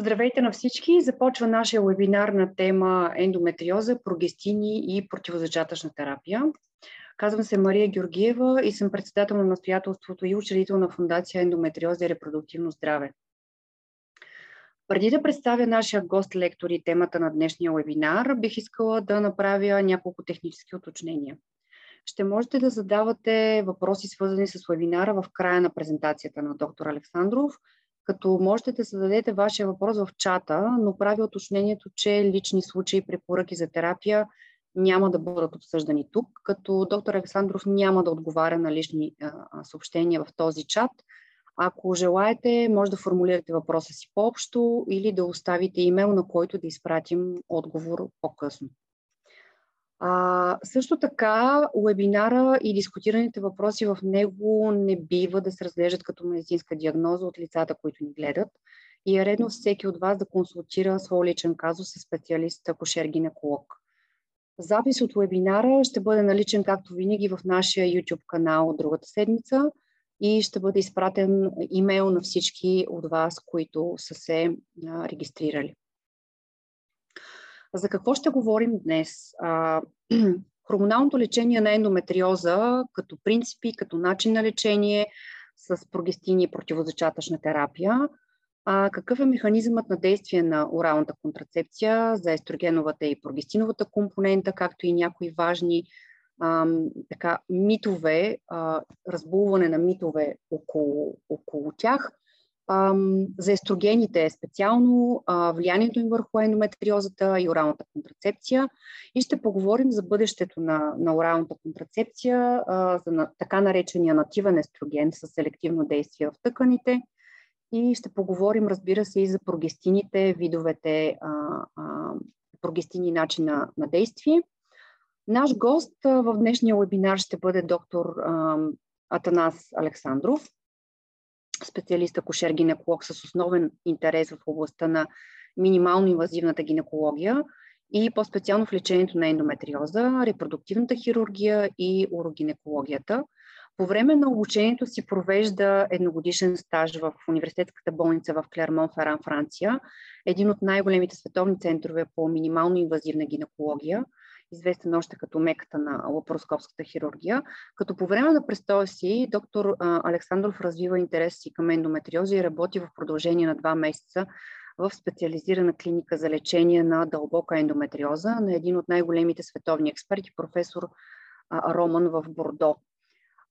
Здравейте на всички! Започва нашия вебинар на тема ендометриоза, прогестини и противозачатъчна терапия. Казвам се Мария Георгиева и съм председател на настоятелството и учредител на Фундация Ендометриоза и репродуктивно здраве. Преди да представя нашия гост-лектор и темата на днешния вебинар, бих искала да направя няколко технически уточнения. Ще можете да задавате въпроси, свързани с вебинара в края на презентацията на доктор Александров – като можете да зададете вашия въпрос в чата, но прави уточнението, че лични случаи препоръки за терапия няма да бъдат обсъждани тук, като доктор Александров няма да отговаря на лични а, съобщения в този чат. Ако желаете, може да формулирате въпроса си по-общо или да оставите имейл, на който да изпратим отговор по-късно. А, също така, вебинара и дискутираните въпроси в него не бива да се разглеждат като медицинска диагноза от лицата, които ни гледат. И е редно всеки от вас да консултира своя личен казус с специалист акушер-гинеколог. Запис от вебинара ще бъде наличен, както винаги, в нашия YouTube канал другата седмица и ще бъде изпратен имейл на всички от вас, които са се регистрирали. За какво ще говорим днес? А, хормоналното лечение на ендометриоза като принципи, като начин на лечение с прогестини и противозачатъчна терапия. А, какъв е механизмът на действие на оралната контрацепция за естрогеновата и прогестиновата компонента, както и някои важни а, така, митове, а, разбулване на митове около, около тях – за естрогените специално, влиянието им върху ендометриозата и оралната контрацепция. И ще поговорим за бъдещето на, на оралната контрацепция, за така наречения нативен естроген с селективно действие в тъканите. И ще поговорим, разбира се, и за прогестините, видовете а, прогестини начин на, действие. Наш гост в днешния вебинар ще бъде доктор Атанас Александров специалист акушер-гинеколог с основен интерес в областта на минимално инвазивната гинекология и по-специално в лечението на ендометриоза, репродуктивната хирургия и урогинекологията. По време на обучението си провежда едногодишен стаж в университетската болница в Клермон, Феран, Франция, един от най-големите световни центрове по минимално инвазивна гинекология – известен още като меката на лапароскопската хирургия, като по време на престоя си доктор Александров развива интерес си към ендометриоза и работи в продължение на два месеца в специализирана клиника за лечение на дълбока ендометриоза на един от най-големите световни експерти, професор Роман в Бордо.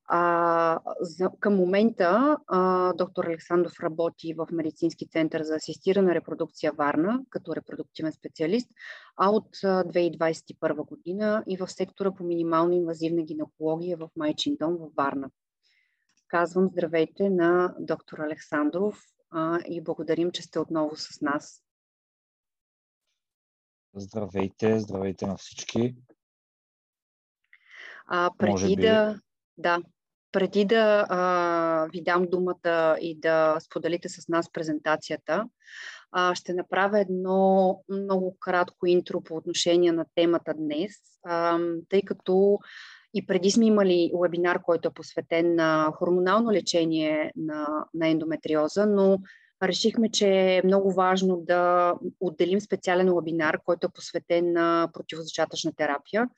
А, за, към момента а, доктор Александров работи в Медицински център за асистирана репродукция Варна като репродуктивен специалист, а от 2021 година и в сектора по минимално инвазивна гинекология в Майчин дом в Варна. Казвам здравейте на доктор Александров а, и благодарим, че сте отново с нас. Здравейте, здравейте на всички. А, преди би... да... Да, преди да а, ви дам думата и да споделите с нас презентацията, а, ще направя едно много кратко интро по отношение на темата днес, а, тъй като и преди сме имали вебинар, който е посветен на хормонално лечение на, на ендометриоза, но решихме, че е много важно да отделим специален вебинар, който е посветен на противозачатъчна терапия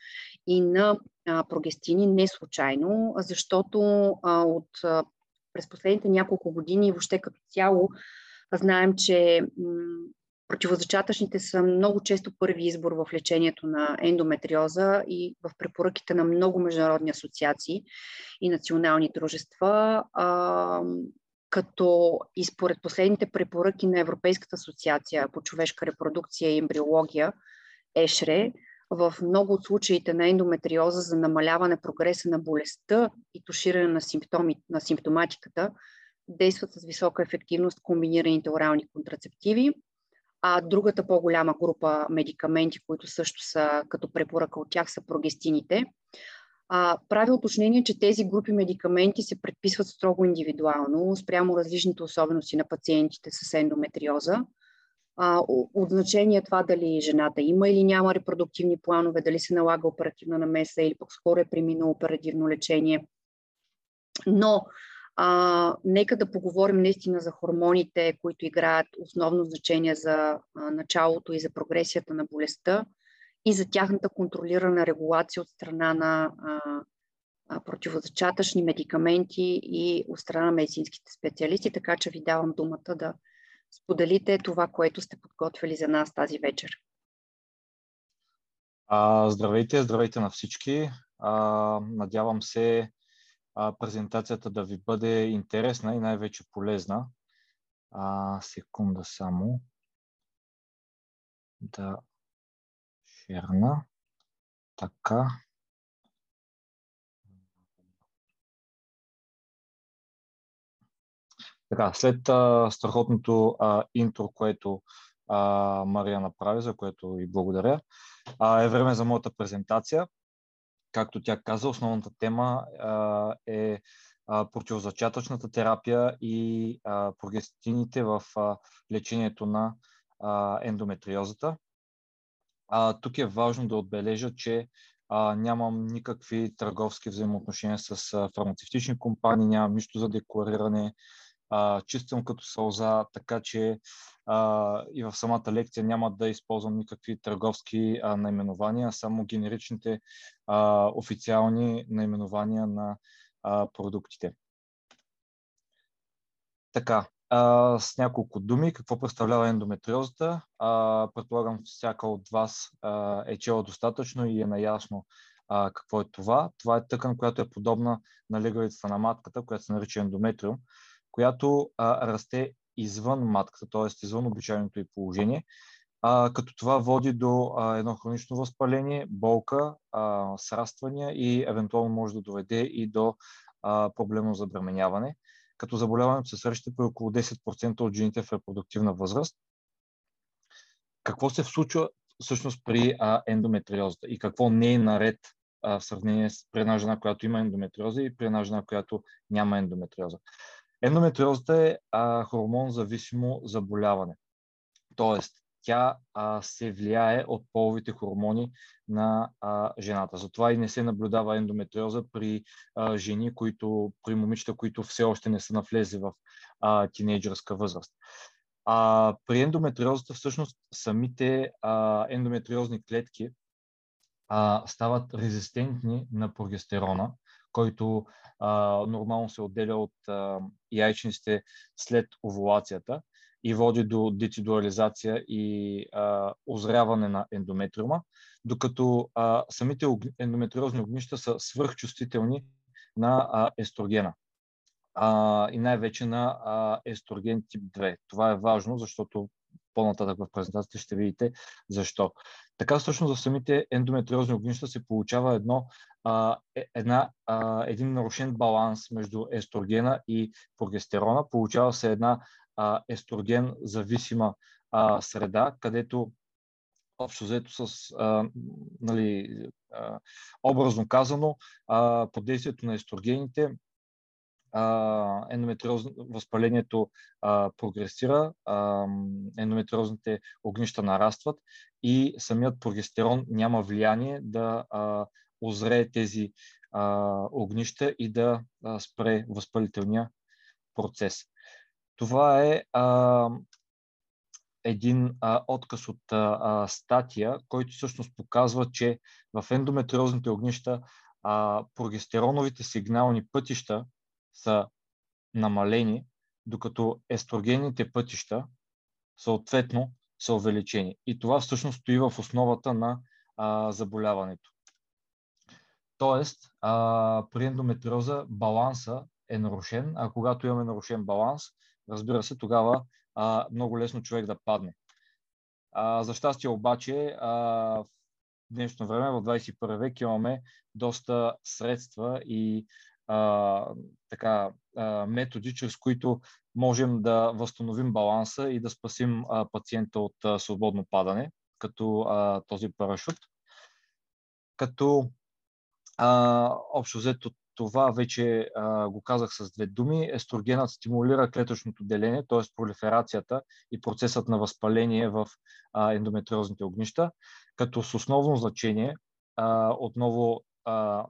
и на прогестини не случайно, защото от, през последните няколко години въобще като цяло знаем, че противозачатъчните са много често първи избор в лечението на ендометриоза и в препоръките на много международни асоциации и национални дружества. А, като и според последните препоръки на Европейската асоциация по човешка репродукция и ембриология, ЕШРЕ, в много от случаите на ендометриоза за намаляване прогреса на болестта и туширане на, симптоми, на симптоматиката действат с висока ефективност комбинираните орални контрацептиви, а другата по-голяма група медикаменти, които също са като препоръка от тях, са прогестините. А, прави уточнение, че тези групи медикаменти се предписват строго индивидуално, спрямо различните особености на пациентите с ендометриоза. А, от значение е това дали жената има или няма репродуктивни планове, дали се налага оперативна намеса или пък скоро е преминало оперативно лечение. Но А, нека да поговорим наистина за хормоните, които играят основно значение за а, началото и за прогресията на болестта и за тяхната контролирана регулация от страна на а, а, противозачатъчни медикаменти и от страна на медицинските специалисти, така че ви давам думата да споделите това, което сте подготвили за нас тази вечер. А, здравейте, здравейте на всички. А, надявам се а, презентацията да ви бъде интересна и най-вече полезна. А, секунда само да шерна. Така. Така, след а, страхотното а, интро, което а, Мария направи, за което и благодаря, а, е време за моята презентация. Както тя каза, основната тема а, е а, противозачатъчната терапия и а, прогестините в а, лечението на а, ендометриозата. А, тук е важно да отбележа, че а, нямам никакви търговски взаимоотношения с а, фармацевтични компании, нямам нищо за деклариране, а, като сълза, така че а, и в самата лекция няма да използвам никакви търговски а, наименования, само генеричните а, официални наименования на а, продуктите. Така, а, с няколко думи, какво представлява ендометриозата. А, предполагам, всяка от вас а, е чела достатъчно и е наясно а, какво е това. Това е тъкан, която е подобна на легалицата на матката, която се нарича ендометриум която а, расте извън матката, т.е. извън обичайното й положение, а, като това води до а, едно хронично възпаление, болка, а, сраствания и евентуално може да доведе и до а, проблемно забременяване. Като заболяването се среща при около 10% от жените в репродуктивна възраст. Какво се случва всъщност при а, ендометриозата и какво не е наред а, в сравнение с при една жена, която има ендометриоза и при една жена, която няма ендометриоза? Ендометриозата е хормон зависимо заболяване. Тоест, тя а, се влияе от половите хормони на а, жената. Затова и не се наблюдава ендометриоза при а, жени, които, при момичета, които все още не са навлезли в а, тинейджърска възраст. А, при ендометриозата всъщност самите а, ендометриозни клетки а, стават резистентни на прогестерона, който а, нормално се отделя от а, яйчниците след овулацията и води до децидуализация и а, озряване на ендометриума, докато а, самите ендометриозни огнища са свръхчувствителни на а, естрогена а, и най-вече на а, естроген тип 2. Това е важно, защото по-нататък в презентацията ще видите защо. Така всъщност в самите ендометриозни огнища се получава едно, а, е, една, а, един нарушен баланс между естрогена и прогестерона. Получава се една а, естроген зависима а, среда, където общо взето с, а, нали, а, образно казано, а, под действието на естрогените ендометриоз, възпалението а, прогресира, а, ендометриозните огнища нарастват и самият прогестерон няма влияние да а, озрее тези а, огнища и да а, спре възпалителния процес. Това е а, един а, отказ от а, статия, който всъщност показва, че в ендометриозните огнища а, прогестероновите сигнални пътища са намалени, докато естрогенните пътища съответно са увеличени. И това всъщност стои в основата на а, заболяването. Тоест, а, при ендометриоза баланса е нарушен, а когато имаме нарушен баланс, разбира се, тогава а, много лесно човек да падне. А, за щастие обаче, а, в днешно време, в 21 век, имаме доста средства и а, така, а, методи, чрез които можем да възстановим баланса и да спасим а, пациента от а, свободно падане, като а, този парашут. Като а, общо взето това вече а, го казах с две думи. Естрогенът стимулира клетъчното деление, т.е. пролиферацията и процесът на възпаление в а, ендометриозните огнища, като с основно значение а, отново а,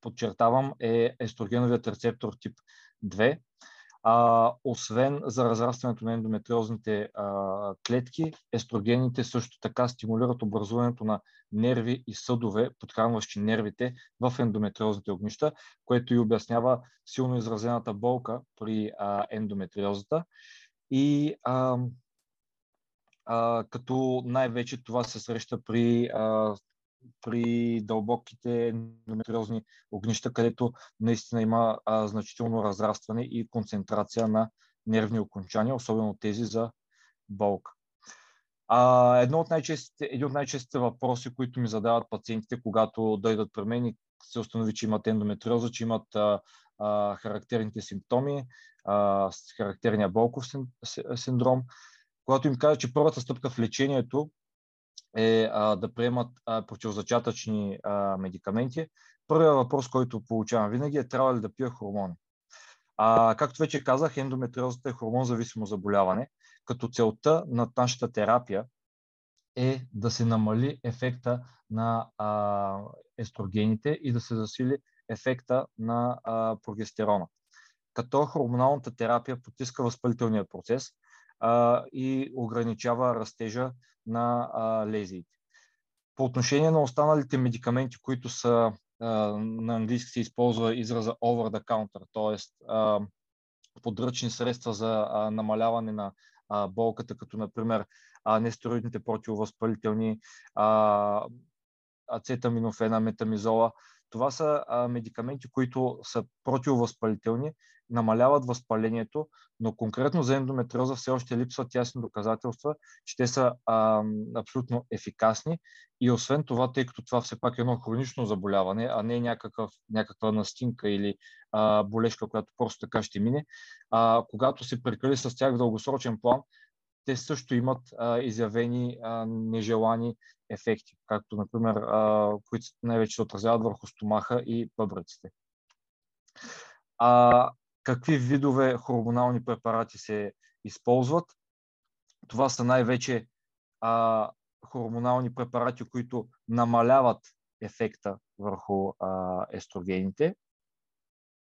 подчертавам, е естрогеновият рецептор тип 2. А, освен за разрастването на ендометриозните а, клетки, естрогените също така стимулират образуването на нерви и съдове, подхранващи нервите в ендометриозните огнища, което и обяснява силно изразената болка при а, ендометриозата. И а, а, като най-вече това се среща при при дълбоките ендометриозни огнища, където наистина има а, значително разрастване и концентрация на нервни окончания, особено тези за болка. А, едно от най-честите, един от най-честите въпроси, които ми задават пациентите, когато дойдат при мен и се установи, че имат ендометриоза, че имат а, а, характерните симптоми, а, характерния болков синдром. Когато им кажа, че първата стъпка в лечението е а, да приемат а, противозачатъчни а, медикаменти. Първият въпрос, който получавам винаги е трябва ли да пия хормони. А, както вече казах, ендометриозата е хормон-зависимо заболяване, като целта на нашата терапия е да се намали ефекта на а, естрогените и да се засили ефекта на а, прогестерона. Като хормоналната терапия потиска възпалителния процес а, и ограничава растежа на а, лезиите. По отношение на останалите медикаменти, които са а, на английски се използва израза over the counter, т.е. подръчни средства за а, намаляване на а, болката, като например а, нестероидните противовъзпалителни, а, ацетаминофена, метамизола. Това са а, медикаменти, които са противовъзпалителни, намаляват възпалението, но конкретно за ендометриоза все още липсват ясни доказателства, че те са а, абсолютно ефикасни. И освен това, тъй като това все пак е едно хронично заболяване, а не някакъв, някаква настинка или а, болешка, която просто така ще мине, а, когато се прекали с тях в дългосрочен план, те също имат а, изявени а, нежелани ефекти, както, например, а, които най-вече се отразяват върху стомаха и бъбреците. А, какви видове хормонални препарати се използват? Това са най-вече а, хормонални препарати, които намаляват ефекта върху а, естрогените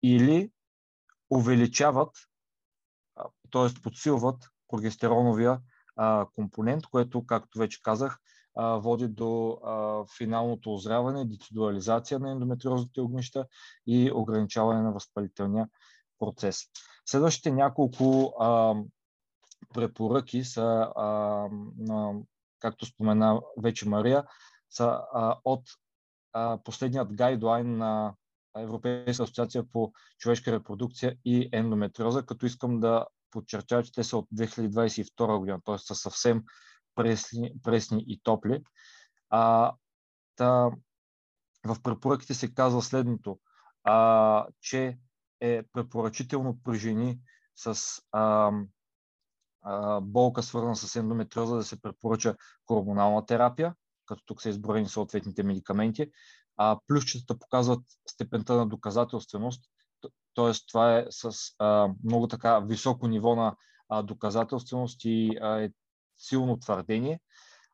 или увеличават, т.е. подсилват прогестероновия а, компонент, което, както вече казах, а, води до а, финалното озряване, децидуализация на ендометриозните огнища и ограничаване на възпалителния процес. Следващите няколко а, препоръки са, а, на, както спомена вече Мария, са а, от а, последният гайдлайн на Европейска асоциация по човешка репродукция и ендометриоза, като искам да подчертая, че те са от 2022 година, т.е. са съвсем пресни, пресни и топли. А, та, в препоръките се казва следното, а, че е препоръчително при жени с а, а, болка, свързана с ендометриоза, да се препоръча хормонална терапия, като тук са изброени съответните медикаменти. А, плюсчетата показват степента на доказателственост, т.е. това е с а, много така високо ниво на а, доказателственост и а, е силно твърдение.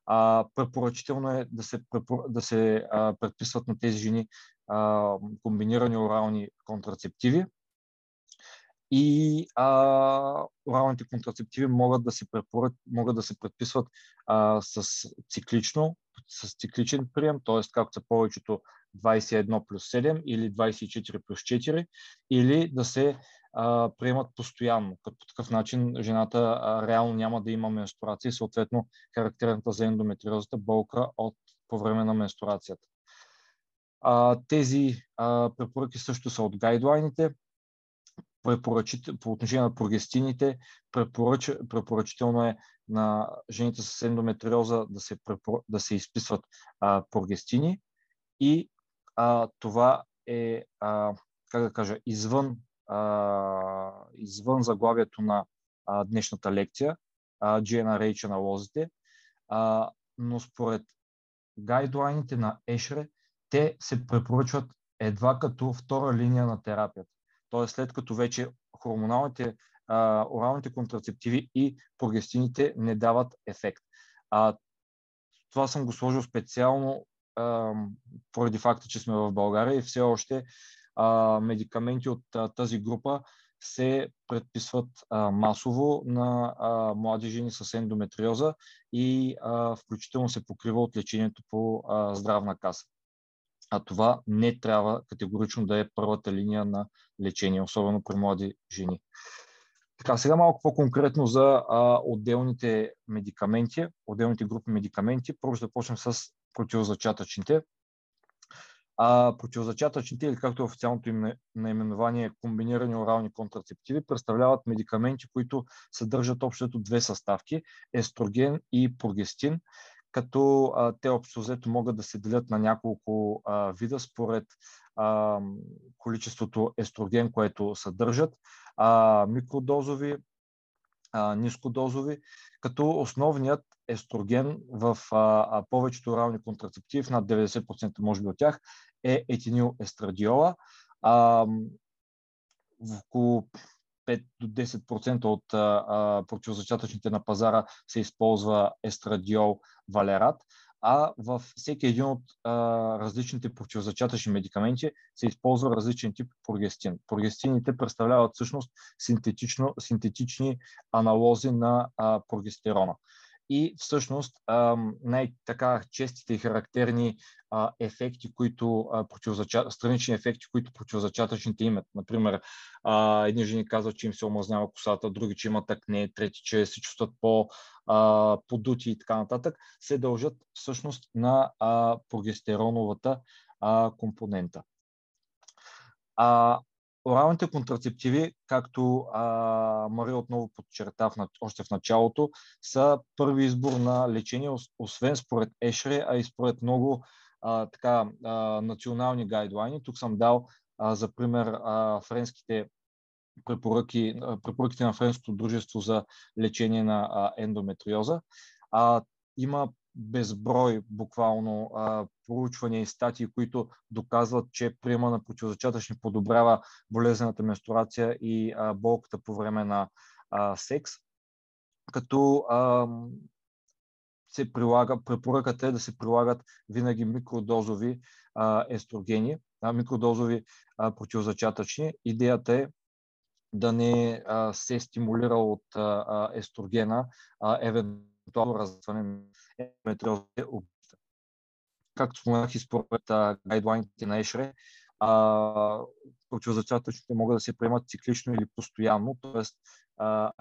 А, препоръчително е да се, да се а, предписват на тези жени а, комбинирани орални контрацептиви. И а, оралните контрацептиви могат да се, препоръч, могат да се предписват а, с циклично, с цикличен прием, т.е. както са повечето 21 плюс 7 или 24 плюс 4, или да се а, приемат постоянно, като по такъв начин жената а, реално няма да има менструация и съответно характерната за ендометриозата болка от, по време на менструацията. А, тези а, препоръки също са от гайдлайните. По отношение на прогестините, препоръч, препоръчително е на жените с ендометриоза да се, препор... да се изписват а, прогестини и а, това е, а, как да кажа, извън, а, извън заглавието на а, днешната лекция, а, GNRH на лозите, а, но според гайдлайните на Ешре, те се препоръчват едва като втора линия на терапията. Тоест след като вече хормоналните, а, оралните контрацептиви и прогестините не дават ефект. А, това съм го сложил специално поради факта, че сме в България и все още медикаменти от тази група се предписват а, масово на а, млади жени с ендометриоза и а, включително се покрива от лечението по а, здравна каса. А това не трябва категорично да е първата линия на лечение, особено при млади жени. Така, сега малко по-конкретно за а, отделните медикаменти, отделните групи медикаменти. Първо ще започнем с противозачатъчните. А, противозачатъчните, или както е официалното им наименование, комбинирани орални контрацептиви, представляват медикаменти, които съдържат общото две съставки – естроген и прогестин, като а, те общо взето могат да се делят на няколко а, вида според а, количеството естроген, което съдържат, а, микродозови, а, нискодозови, като основният естроген в а, повечето орални контрацептиви, над 90% може би от тях, е етинил естрадиола. А, около 5 до 10% от а, противозачатъчните на пазара се използва естрадиол валерат, а във всеки един от а, различните противозачатъчни медикаменти се използва различен тип прогестин. Прогестините представляват всъщност синтетични аналози на а, прогестерона и всъщност най-така честите и характерни ефекти, които странични ефекти, които противозачатъчните имат. Например, едни жени казват, че им се омазнява косата, други, че имат акне, трети, че се чувстват по-подути и така нататък, се дължат всъщност на прогестероновата компонента. Оралните контрацептиви, както а, Мария отново подчерта в, още в началото, са първи избор на лечение, освен според Ешре, а и според много а, така, а, национални гайдлайни. Тук съм дал а, за пример а, френските препоръки, препоръките на Френското дружество за лечение на ендометриоза. А, има безброй буквално а, проучвания и статии, които доказват, че приема на противозачатъчни подобрява болезнената менструация и а, болката по време на а, секс. Като а, се прилага, препоръката е да се прилагат винаги микродозови а, естрогени, а, микродозови а, противозачатъчни. Идеята е да не а, се стимулира от а, естрогена, а, евентуално развъне на ендометриозните области. Както споменах и според гайдлайните на ЕШРЕ, противозачатъчните могат да се приемат циклично или постоянно, т.е.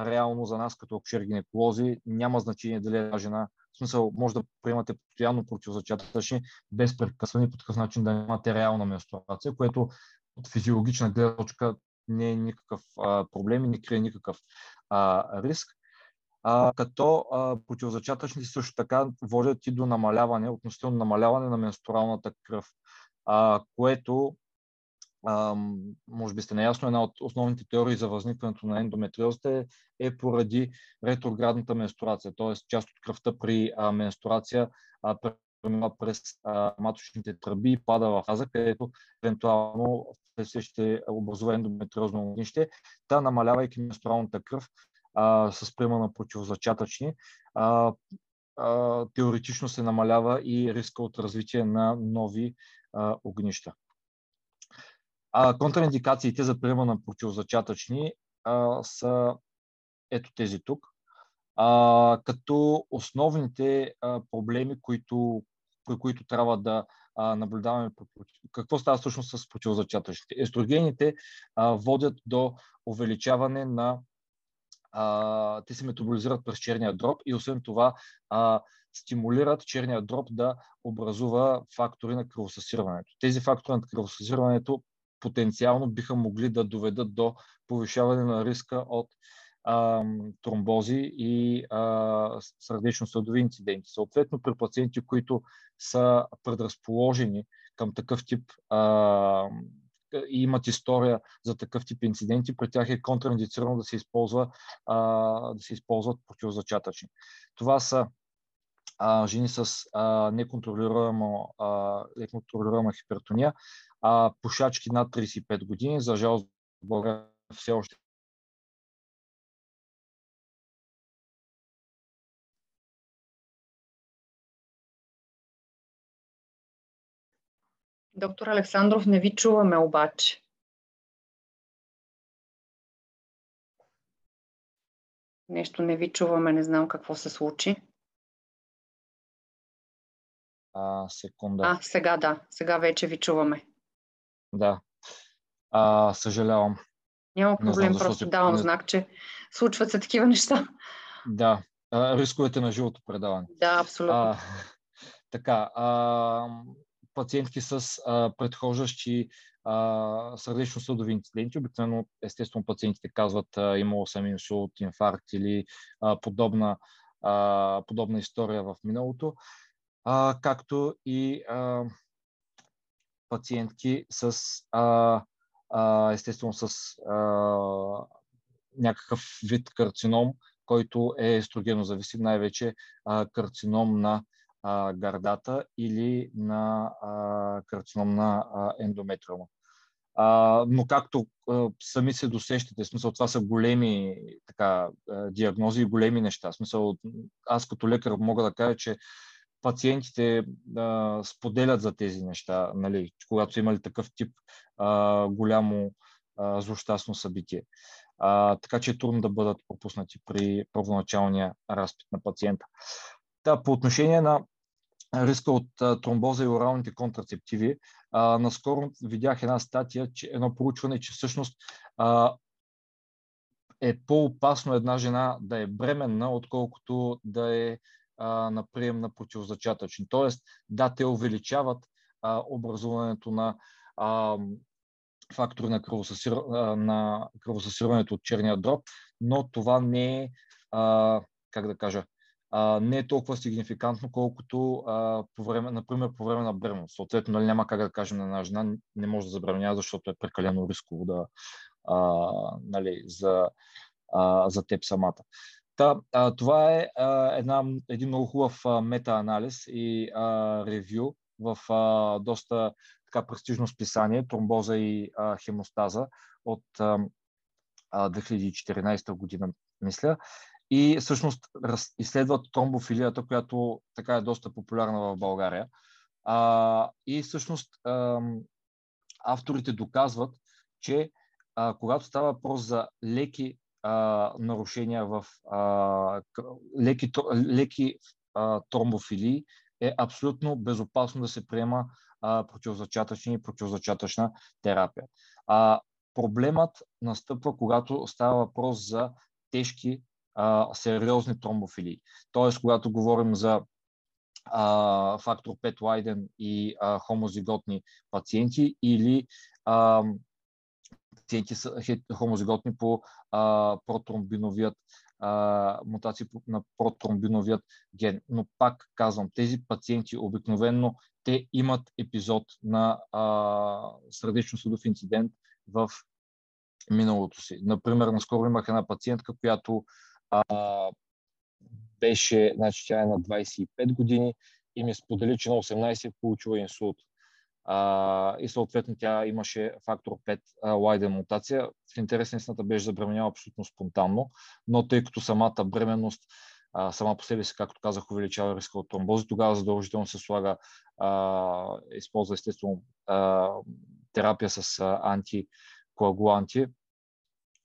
реално за нас като акушер-гинеколози няма значение дали е жена, в смисъл може да приемате постоянно противозачатъчни без прекъсване по такъв начин да нямате реална менструация, което от физиологична гледна точка не е никакъв а, проблем и не крие никакъв а, риск а, като а, противозачатъчните също така водят и до намаляване, относително намаляване на менструалната кръв, а, което а, може би сте наясно, една от основните теории за възникването на ендометриозата е, е поради ретроградната менструация, т.е. част от кръвта при а, менструация а, преминава през а, маточните тръби и пада в фаза, където евентуално ще образува ендометриозно огнище, та намалявайки менструалната кръв, а, с приема на противозачатъчни, а, а, теоретично се намалява и риска от развитие на нови а, огнища. А, контраиндикациите за приема на противозачатъчни а, са ето тези тук. А, като основните а, проблеми, които, при които трябва да а, наблюдаваме какво става всъщност с противозачатъчните. Естрогените а, водят до увеличаване на а, те се метаболизират през черния дроб и освен това а, стимулират черния дроб да образува фактори на кръвосъсирването. Тези фактори на кръвосъсирването потенциално биха могли да доведат до повишаване на риска от а, тромбози и сърдечно-съдови инциденти. Съответно, при пациенти, които са предразположени към такъв тип а, и имат история за такъв тип инциденти, при тях е контраиндицирано да се, използва, а, да се използват противозачатъчни. Това са а, жени с а, неконтролируема, а, неконтролируема хипертония, а, пушачки над 35 години. За жалост, в България все още Доктор Александров, не ви чуваме обаче. Нещо не ви чуваме, не знам какво се случи. А, секунда. А, сега да, сега вече ви чуваме. Да. А, съжалявам. Няма проблем, знам, просто давам не... знак, че случват се такива неща. Да, а, рисковете на живото предаване. Да, абсолютно. А, така, а, пациентки с а, предхождащи сърдечно-съдови инциденти. Обикновено, естествено, пациентите казват, а, имало съм инсулт, инфаркт или а, подобна, а, подобна история в миналото, а, както и а, пациентки с а, а, естествено с а, някакъв вид карцином, който е естрогено зависим, най-вече а, карцином на а, гърдата или на а, карцином на а, ендометриума. А, но както а, сами се досещате, смисъл това са големи така, диагнози и големи неща. Смисъл, аз като лекар мога да кажа, че пациентите а, споделят за тези неща, нали, когато са имали такъв тип а, голямо а, злощастно събитие. А, така че е трудно да бъдат пропуснати при първоначалния разпит на пациента. Та, по отношение на риска от тромбоза и оралните контрацептиви, а, наскоро видях една статия, че едно проучване, че всъщност а, е по-опасно една жена да е бременна, отколкото да е а, на прием на противозачатъчни. Тоест, да, те увеличават а, образуването на а, фактори на, кръвосъсир... на кръвосъсирването от черния дроб, но това не е, а, как да кажа, а, не е толкова сигнификантно, колкото а, по време, например, по време на бременност. Съответно, нали, няма как да кажем на една жена, не може да забременява, защото е прекалено рисково да, а, нали, за, а, за теб самата. Та, а, това е а, една, един много хубав а, мета-анализ и а, ревю в а, доста така престижно списание Тромбоза и а, хемостаза от а, 2014 година, мисля. И всъщност изследват тромбофилията, която така е доста популярна в България. А, и всъщност а, авторите доказват, че а, когато става въпрос за леки а, нарушения в а, леки, леки а, тромбофилии, е абсолютно безопасно да се приема а, противозачатъчна и противозачатъчна терапия. А, проблемът настъпва, когато става въпрос за тежки, а, сериозни тромбофилии. Тоест, когато говорим за а, фактор 5 лайден и а, хомозиготни пациенти или а, пациенти са хомозиготни по а, протромбиновият а, мутации на протромбиновият ген. Но пак казвам, тези пациенти обикновенно те имат епизод на сърдечно-съдов инцидент в миналото си. Например, наскоро имах една пациентка, която а, беше, значи тя е на 25 години и ми сподели, че на 18 е получила инсулт. А, и съответно тя имаше фактор 5 лайден мутация. В интерес на беше забременяла абсолютно спонтанно, но тъй като самата бременност а, сама по себе си, както казах, увеличава риска от тромбози, тогава задължително се слага, а, използва естествено а, терапия с антикоагуланти,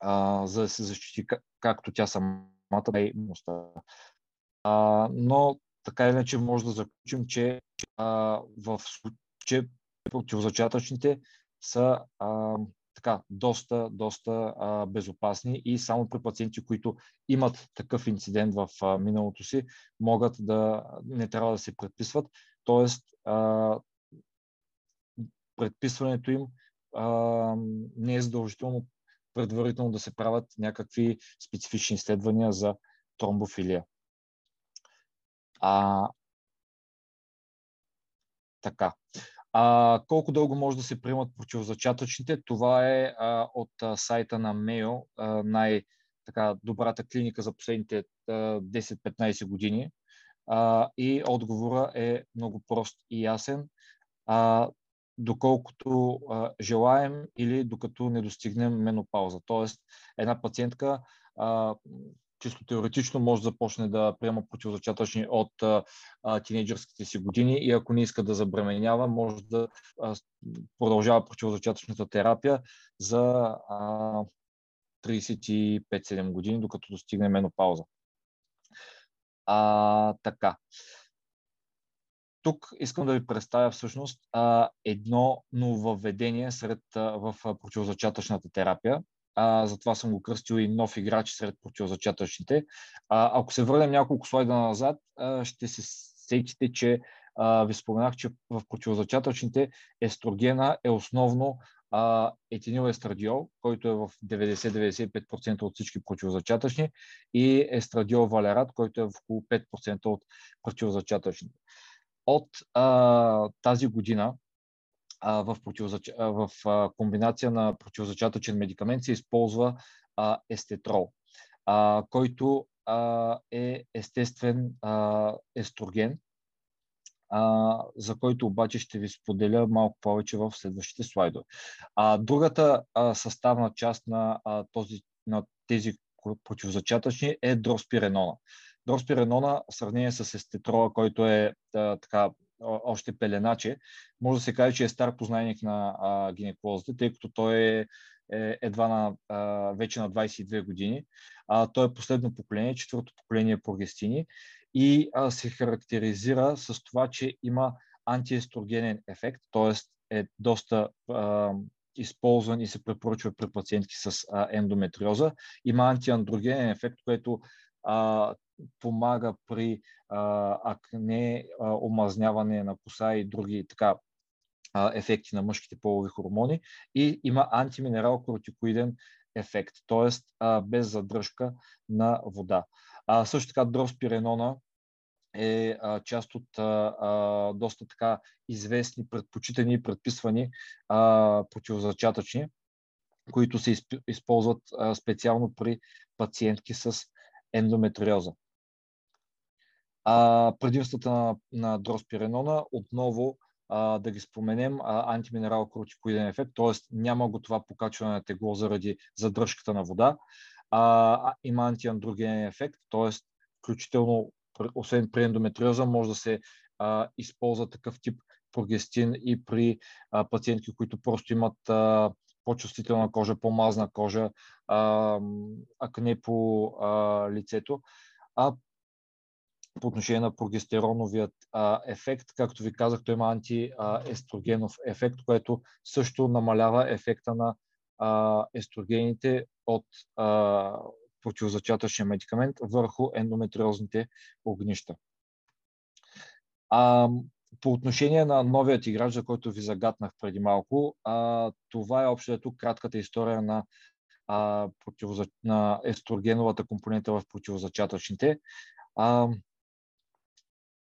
а, за да се защити както тя самата, така и А, но така или иначе може да заключим, че а, в че противозачатъчните са а, така, доста, доста а, безопасни и само при пациенти, които имат такъв инцидент в а, миналото си, могат да не трябва да се предписват. Тоест, а, предписването им а, не е задължително предварително да се правят някакви специфични изследвания за тромбофилия. А, така. А, колко дълго може да се приемат противозачатъчните? Това е а, от а, сайта на Мео, най-добрата клиника за последните 10-15 години. А, и отговора е много прост и ясен. А, доколкото а, желаем или докато не достигнем менопауза. Тоест, една пациентка а, чисто теоретично може да започне да приема противозачатъчни от а, тинейджърските си години и ако не иска да забременява, може да а, продължава противозачатъчната терапия за а, 35-7 години, докато достигнем менопауза. А, така. Тук искам да ви представя всъщност а, едно нововведение сред, а, в противозачатъчната терапия. А, затова съм го кръстил и нов играч сред противозачатъчните. А, ако се върнем няколко слайда назад, а, ще се сетите, че а, ви споменах, че в противозачатъчните естрогена е основно а, етинил естрадиол, който е в 90-95% от всички противозачатъчни и естрадиол валерат, който е в около 5% от противозачатъчните. От а, тази година а, в, противозач... в а, комбинация на противозачатъчен медикамент се използва а, естетрол, а, който а, е естествен а, естроген, а, за който обаче ще ви споделя малко повече в следващите слайдове. А, другата а, съставна част на, а, този, на тези противозачатъчни е дроспиренона. Дроспиренона, в сравнение с естетрола, който е а, така още пеленаче, може да се каже, че е стар познайник на а, гинеколозите, тъй като той е, е едва на, а, вече на 22 години. А, той е последно поколение, четвърто поколение прогестини и а, се характеризира с това, че има антиестрогенен ефект, т.е. е доста а, използван и се препоръчва при пациентки с а, ендометриоза. Има антиандрогенен ефект, което а, помага при акне, омазняване на коса и други така ефекти на мъжките полови хормони и има антиминерал кортикоиден ефект, т.е. без задръжка на вода. А, също така дроспиренона е а, част от а, доста така известни, предпочитани и предписвани а, противозачатъчни, които се използват специално при пациентки с ендометриоза. А, предимствата на, на дроспиренона отново а, да ги споменем, а, антиминерал кортикоиден ефект, т.е. няма го това покачване на тегло заради задръжката на вода. А, има антиандрогенен ефект, т.е. включително освен при ендометриоза може да се а, използва такъв тип прогестин и при а, пациентки, които просто имат а, по-чувствителна кожа, по-мазна кожа, а, акне по а, лицето. А по отношение на прогестероновият а, ефект, както ви казах, той има антиестрогенов ефект, което също намалява ефекта на а, естрогените от а, противозачатъчния медикамент върху ендометриозните огнища. А, по отношение на новият играч, за който ви загатнах преди малко, а, това е общото кратката история на, а, противоза... на естрогеновата компонента в противозачатъчните. А,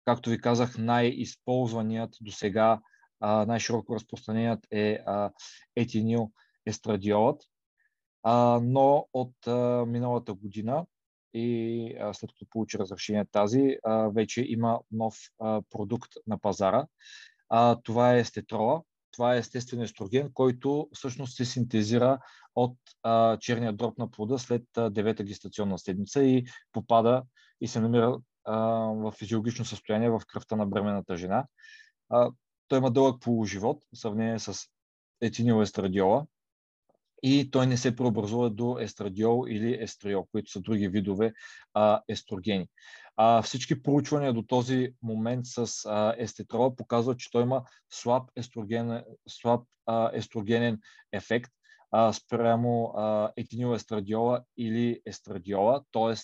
както ви казах, най-използваният до сега, най-широко разпространеният е етинил естрадиолът, но от миналата година и след като получи разрешение тази, вече има нов продукт на пазара. Това е естетрола. Това е естествен естроген, който всъщност се синтезира от черния дроб на плода след девета гестационна седмица и попада и се намира в физиологично състояние в кръвта на бременната жена. А, той има дълъг полуживот в сравнение с етинилестрадиола и той не се преобразува до естрадиол или естриол, които са други видове а, естрогени. А, всички проучвания до този момент с а, естетрола показват, че той има слаб, естроген, слаб а, естрогенен ефект а, спрямо етинилестрадиола или естрадиола, т.е.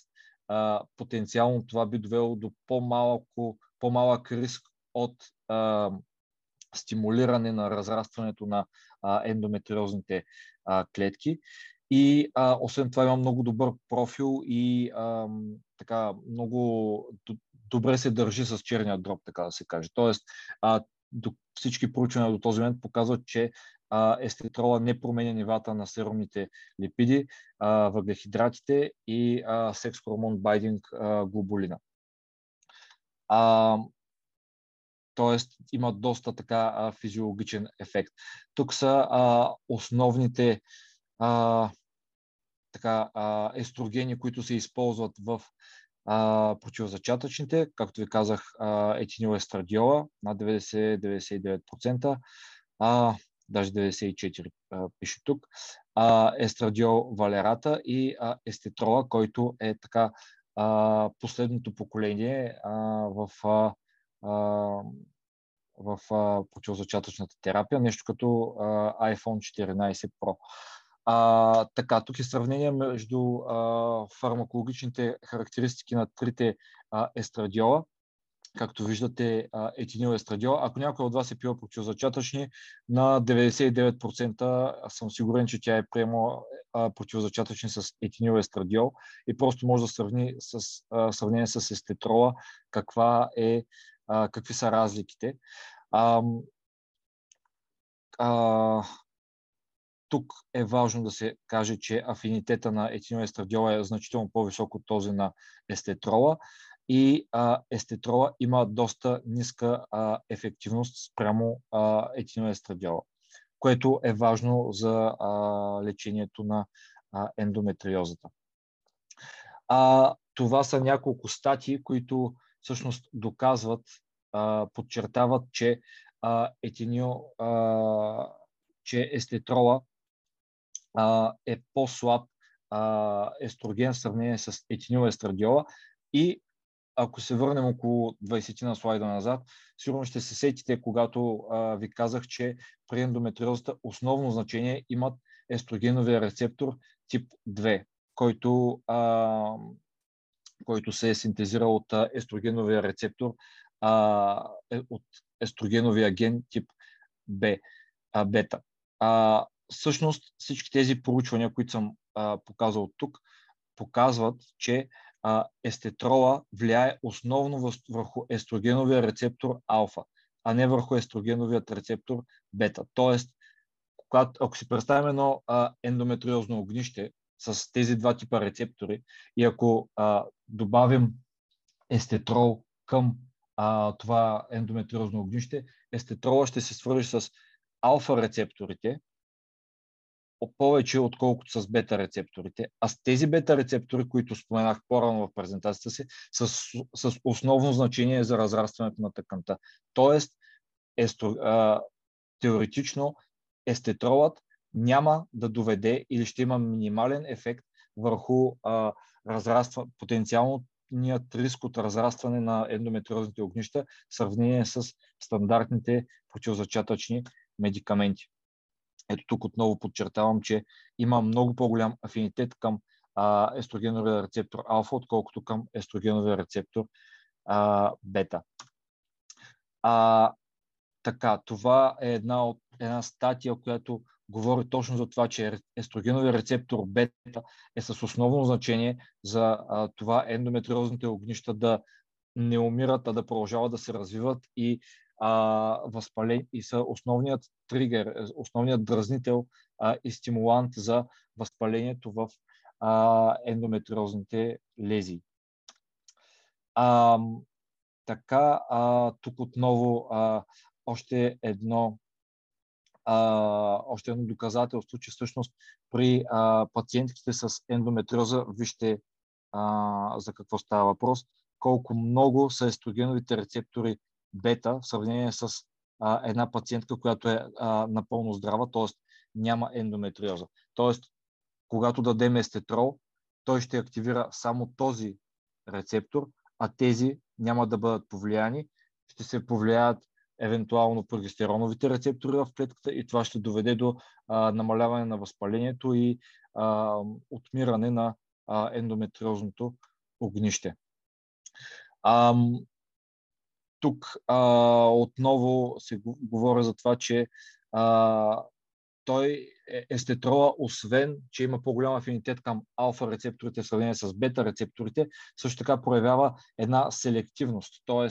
потенциално това би довело до по-малко, по-малък риск от а, стимулиране на разрастването на а, ендометриозните а, клетки. И а, освен това има много добър профил и а, така много добре се държи с черния дроб, така да се каже. Тоест, а, до, всички проучвания до този момент показват, че а, естетрола не променя нивата на серумните липиди, а, въглехидратите и а, секс хормон байдинг а, глобулина. А, Тоест има доста така а, физиологичен ефект. Тук са а, основните а, така, а, естрогени, които се използват в а, противозачатъчните. Както ви казах, етинилестрадиола на 90-99%, а, даже 94% а, пише тук. естрадиол валерата и естетрола, който е така последното поколение в, в а, противозачатъчната терапия, нещо като iPhone 14 Pro. А, така, тук е сравнение между а, фармакологичните характеристики на трите а, естрадиола. Както виждате, етинил естрадиол. Ако някой от вас е пил противозачатъчни, на 99% съм сигурен, че тя е приемала противозачатъчни с етинил естрадиол и просто може да сравни с сравнение с естетрола каква е, какви са разликите. А, а, тук е важно да се каже, че афинитета на етиноестрадиола е значително по-висок от този на естетрола и а, естетрола има доста ниска а, ефективност спрямо а, етиноестрадиола, което е важно за а, лечението на а, ендометриозата. А, това са няколко статии, които всъщност доказват, а, подчертават, че а, етинил, а, че естетрола а, е по-слаб а, естроген в сравнение с етинилестрадиола и ако се върнем около 20 на слайда назад, сигурно ще се сетите, когато а, ви казах, че при ендометриозата основно значение имат естрогеновия рецептор тип 2, който, а, който се е синтезирал от естрогеновия рецептор, а, е, от естрогеновия ген тип Б, а, бета. А, всъщност всички тези проучвания, които съм а, показал тук, показват, че а, естетрола влияе основно върху естрогеновия рецептор алфа, а не върху естрогеновият рецептор бета. Тоест, когато, ако си представим едно а, ендометриозно огнище с тези два типа рецептори и ако а, добавим естетрол към а, това ендометриозно огнище, естетрола ще се свържи с алфа рецепторите, повече, отколкото с бета рецепторите. А с тези бета рецептори, които споменах по-рано в презентацията си, с, с основно значение за разрастването на тъканта. Тоест, естро, а, теоретично, естетролът няма да доведе или ще има минимален ефект върху а, разраства, потенциалният риск от разрастване на ендометриозните огнища в сравнение с стандартните противозачатъчни медикаменти. Ето тук отново подчертавам, че има много по-голям афинитет към а, естрогеновия рецептор алфа, отколкото към естрогеновия рецептор а, бета. А, така, това е една, от, една статия, която говори точно за това, че естрогеновия рецептор бета е с основно значение за а, това ендометриозните огнища да не умират, а да продължават да се развиват и а, възпаление и са основният тригер, основният дразнител а, и стимулант за възпалението в а, ендометриозните лезии. А, така, а, тук отново а, още едно а, още едно доказателство, че всъщност при а, пациентките с ендометриоза, вижте а, за какво става въпрос, колко много са естрогеновите рецептори бета в сравнение с а, една пациентка, която е а, напълно здрава, т.е. няма ендометриоза. Т.е. когато дадем естетрол, той ще активира само този рецептор, а тези няма да бъдат повлияни. Ще се повлияят евентуално прогестероновите рецептори в клетката и това ще доведе до а, намаляване на възпалението и а, отмиране на а, ендометриозното огнище. А, тук а, отново се говоря за това, че а, той е, естетрола, освен, че има по-голям афинитет към алфа рецепторите в сравнение с бета рецепторите, също така проявява една селективност, т.е.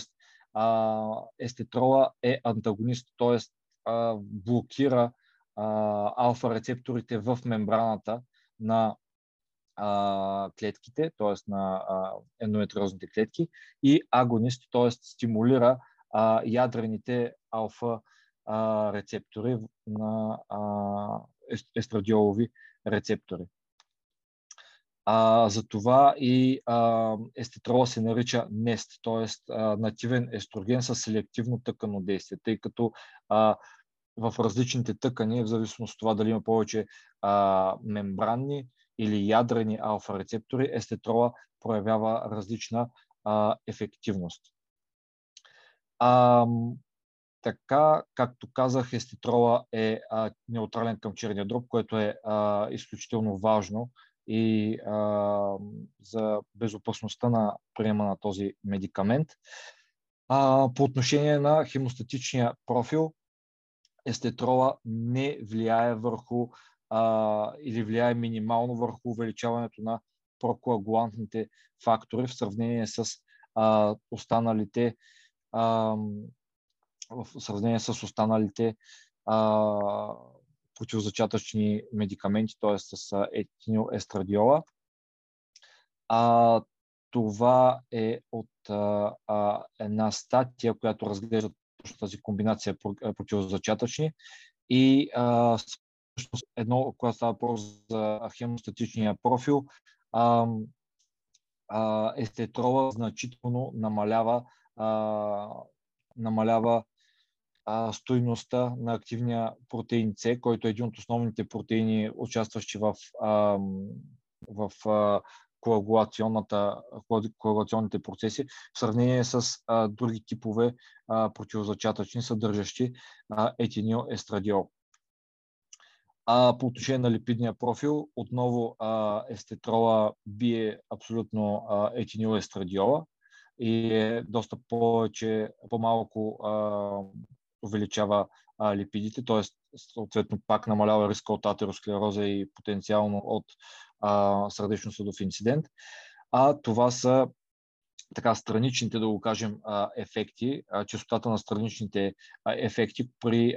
естетрола е антагонист, т.е. блокира алфа рецепторите в мембраната на а, клетките, т.е. на а, ендометриозните клетки и агонист, т.е. стимулира а, ядрените алфа а, рецептори на а, естрадиолови рецептори. А, затова и а, естетрола се нарича нест, т.е. нативен естроген с селективно тъкано действие, тъй като а, в различните тъкани, в зависимост от това дали има повече а, мембранни или ядрени алфа рецептори, естетрола проявява различна а, ефективност. А, така, както казах, естетрола е а, неутрален към черния дроб, което е а, изключително важно и а, за безопасността на приема на този медикамент. А, по отношение на хемостатичния профил, естетрола не влияе върху а, или влияе минимално върху увеличаването на прокоагулантните фактори в сравнение с а, останалите а, в сравнение с останалите а, противозачатъчни медикаменти, т.е. с етинилестрадиола. А, това е от а, а, една статия, която разглежда точно тази комбинация противозачатъчни и а, всъщност едно, когато става въпрос за хемостатичния профил, а, а, естетрола значително намалява, а, намалява а, стойността на активния протеин С, който е един от основните протеини, участващи в, а, в а, коагулационните процеси в сравнение с а, други типове а, противозачатъчни, съдържащи етинил естрадиол. А по отношение на липидния профил, отново а, естетрола бие абсолютно а, етинил естрадиола и е доста повече, по-малко а, увеличава а, липидите, т.е. съответно пак намалява риска от атеросклероза и потенциално от сърдечно-съдов инцидент. А това са така страничните, да го кажем, ефекти, частотата на страничните ефекти при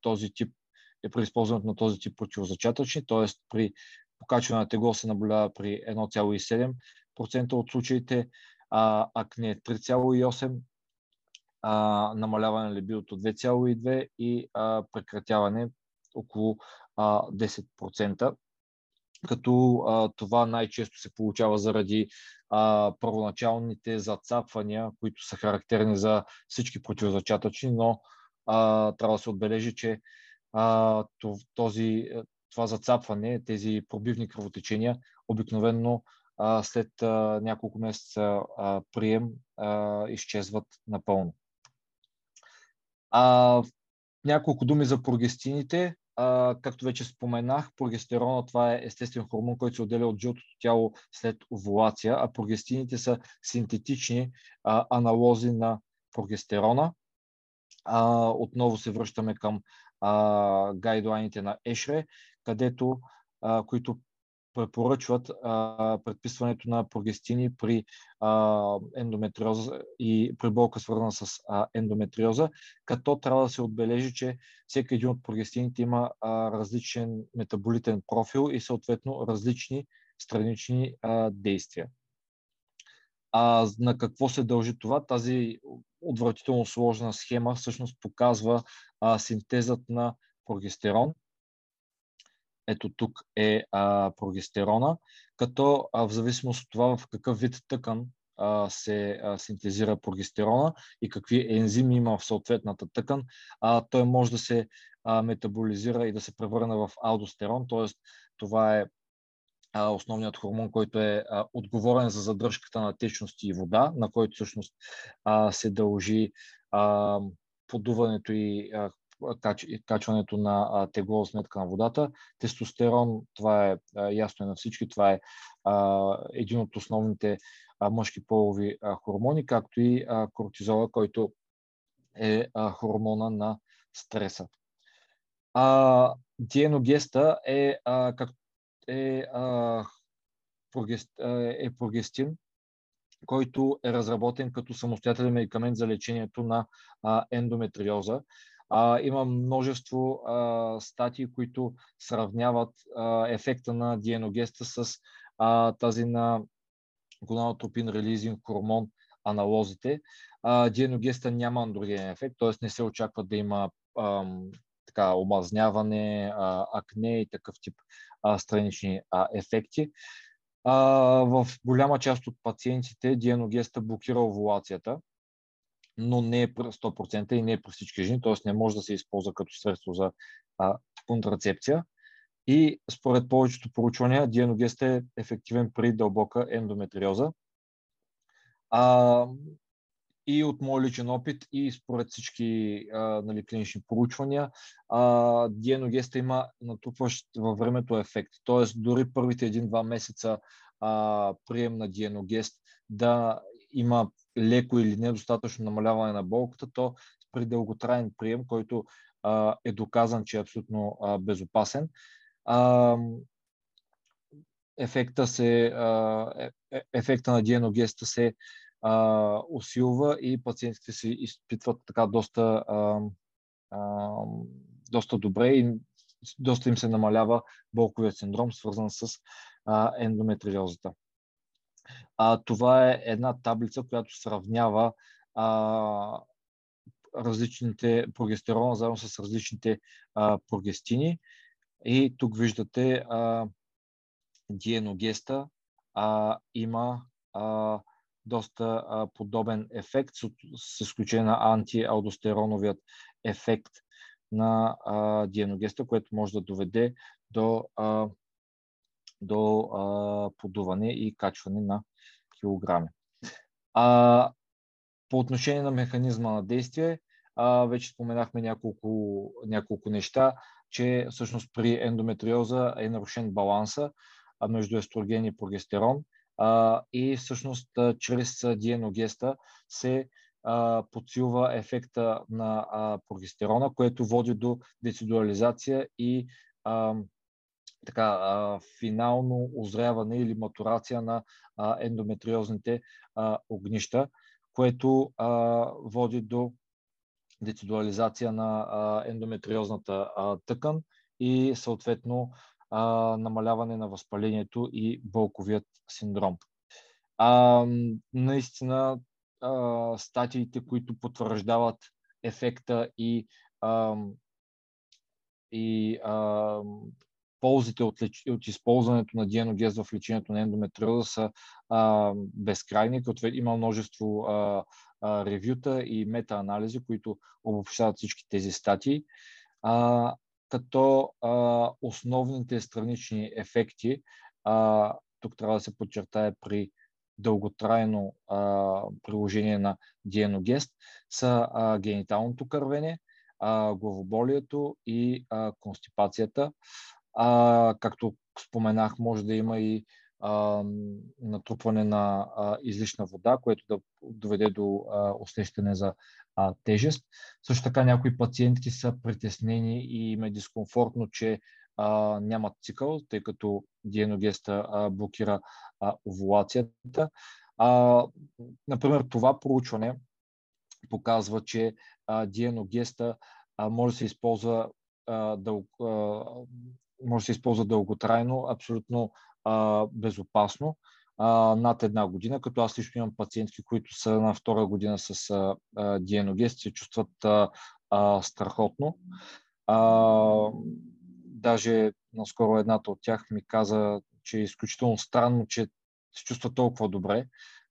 този тип е при използването на този тип противозачатъчни, т.е. при покачване на тегло се наблюдава при 1,7% от случаите, а акне 3,8%, а, намаляване на либидото 2,2 и а, прекратяване около а, 10%. Като а, това най-често се получава заради а, първоначалните зацапвания, които са характерни за всички противозачатъчни, но а, трябва да се отбележи, че а, този, това зацапване, тези пробивни кръвотечения, обикновенно а, след а, няколко месеца а, прием а, изчезват напълно. А, няколко думи за прогестините. А, както вече споменах, прогестерона това е естествен хормон, който се отделя от жълтото тяло след овулация, а прогестините са синтетични а, аналози на прогестерона. А, отново се връщаме към а, гайдлайните на Ешре, където, а, които препоръчват а, предписването на прогестини при а, ендометриоза и при болка свързана с а, ендометриоза, като трябва да се отбележи, че всеки един от прогестините има а, различен метаболитен профил и съответно различни странични а, действия. А на какво се дължи това? Тази отвратително сложна схема всъщност показва а, синтезът на прогестерон, ето тук е а, прогестерона, като а, в зависимост от това в какъв вид тъкан а, се а, синтезира прогестерона и какви ензими има в съответната тъкан, а, той може да се а, метаболизира и да се превърне в алдостерон, т.е. това е основният хормон, който е отговорен за задръжката на течности и вода, на който всъщност се дължи подуването и качването на тегло сметка на водата. Тестостерон, това е ясно е на всички, това е един от основните мъжки полови хормони, както и кортизола, който е хормона на стреса. А, диеногеста е, а, как, е, а, прогест, е прогестин, който е разработен като самостоятелен медикамент за лечението на а, ендометриоза. А, има множество а, статии, които сравняват а, ефекта на диеногеста с а, тази на гонадотропин релизинг хормон аналозите. А, диеногеста няма андрогенен ефект, т.е. не се очаква да има а, така, омазняване, а, акне и такъв тип а, странични а, ефекти. А, в голяма част от пациентите диеногеста блокира овулацията, но не е 100% и не е при всички жени, т.е. не може да се използва като средство за а, контрацепция. И според повечето проучвания, дианогест е ефективен при дълбока ендометриоза. А, и от мой личен опит и според всички а, нали, клинични проучвания, а, диеногеста има натрупващ във времето ефект. Тоест, дори първите един-два месеца а, прием на диеногест да има леко или недостатъчно намаляване на болката, то при дълготраен прием, който а, е доказан, че е абсолютно а, безопасен, а, ефекта, се, а, е, е ефекта на диеногеста се а, усилва и пациентите се изпитват така доста, а, а, доста добре и доста им се намалява болковият синдром, свързан с а, ендометриозата. А, това е една таблица, която сравнява а, различните прогестерона заедно с различните а, прогестини. И тук виждате а, диеногеста а, има а, доста а, подобен ефект, с, с изключение на антиалдостероновият ефект на а, диеногеста, което може да доведе до, а, до а, подуване и качване на килограми. А, по отношение на механизма на действие, а, вече споменахме няколко, няколко неща, че всъщност при ендометриоза е нарушен баланса между естроген и прогестерон а, и всъщност чрез диеногеста се а, подсилва ефекта на а, прогестерона, което води до децидуализация и а, така, а, финално озряване или матурация на а, ендометриозните а, огнища, което а, води до децидуализация на а, ендометриозната а, тъкан и съответно а, намаляване на възпалението и болковият синдром. А, наистина, а, статиите, които потвърждават ефекта и, а, и а, ползите от, леч... от използването на диеногез в лечението на ендометриоза са а, безкрайни, като има множество а, а, ревюта и метаанализи, които обобщават всички тези статии. А, като а, основните странични ефекти, а, тук трябва да се подчертае при дълготрайно а, приложение на диеногест, са а, гениталното кървене, а, главоболието и а, констипацията. А, както споменах, може да има и а, натрупване на а, излишна вода, което да доведе до а, усещане за а, тежест. Също така някои пациентки са притеснени и им е дискомфортно, че а, нямат цикъл, тъй като диеногеста а, блокира а, овулацията. А, например, това проучване показва, че а, диеногеста а, може да се използва а, може да се използва дълготрайно, абсолютно а, безопасно над една година, като аз лично имам пациентки, които са на втора година с а, а, диеногест, се чувстват а, а, страхотно. А, даже наскоро едната от тях ми каза, че е изключително странно, че се чувства толкова добре,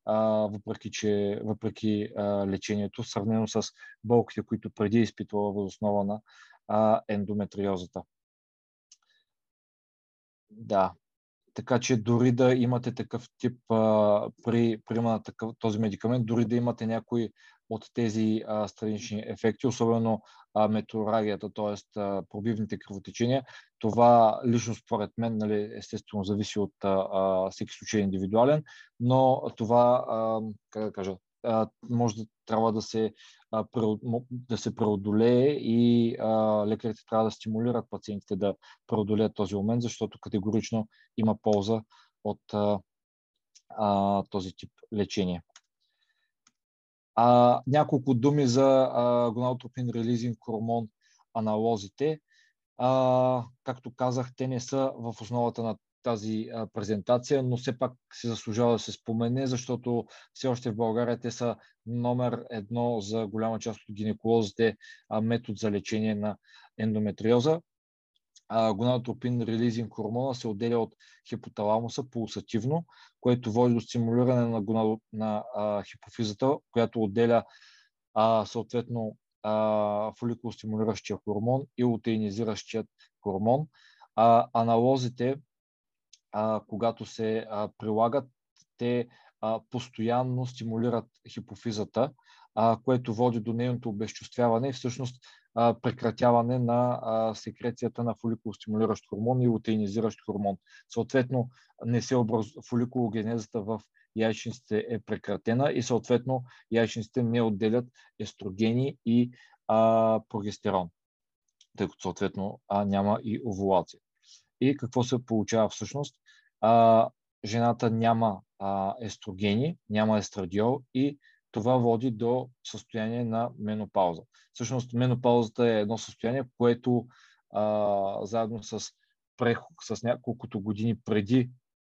а, въпреки, че, въпреки а, лечението, сравнено с болките, които преди е изпитвала въз основа на а, ендометриозата. Да, така че дори да имате такъв тип а, при приема на такъв, този медикамент, дори да имате някои от тези а, странични ефекти, особено а, метеорагията, т.е. пробивните кръвотечения, това лично според мен, нали, естествено, зависи от а, всеки случай индивидуален, но това, а, как да кажа, може да трябва да се, да се преодолее и лекарите трябва да стимулират пациентите да преодолеят този момент, защото категорично има полза от този тип лечение. А, няколко думи за гонадотропин релизинг хормон аналозите. А, както казах, те не са в основата на тази презентация, но все пак се заслужава да се спомене, защото все още в България те са номер едно за голяма част от гинеколозите метод за лечение на ендометриоза. Гонадотропин релизинг хормона се отделя от хипоталамуса пулсативно, което води до стимулиране на, гонадо, на а, хипофизата, която отделя а, съответно а, фоликулостимулиращия хормон и лутеинизиращият хормон. А, аналозите, а, когато се а, прилагат, те а, постоянно стимулират хипофизата, а, което води до нейното обезчувствяване и всъщност а, прекратяване на а, секрецията на фоликулостимулиращ хормон и лутеинизиращ хормон. Съответно, не се образ... фоликулогенезата в яйчниците е прекратена и съответно яйчниците не отделят естрогени и а, прогестерон, тъй като съответно а, няма и овулация. И какво се получава всъщност? А, жената няма а, естрогени, няма естрадиол и това води до състояние на менопауза. Всъщност менопаузата е едно състояние, което а, заедно с, преход, с няколкото години преди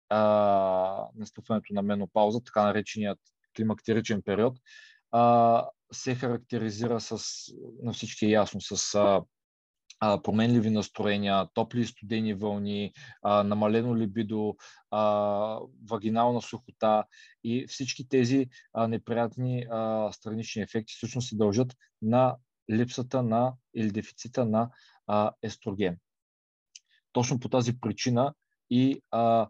а, настъпването на менопауза, така нареченият климактеричен период, а, се характеризира с, на всички е ясно, с а, а, променливи настроения, топли и студени вълни, а, намалено либидо, а, вагинална сухота и всички тези а, неприятни а, странични ефекти всъщност се дължат на липсата на или дефицита на а, естроген. Точно по тази причина и а,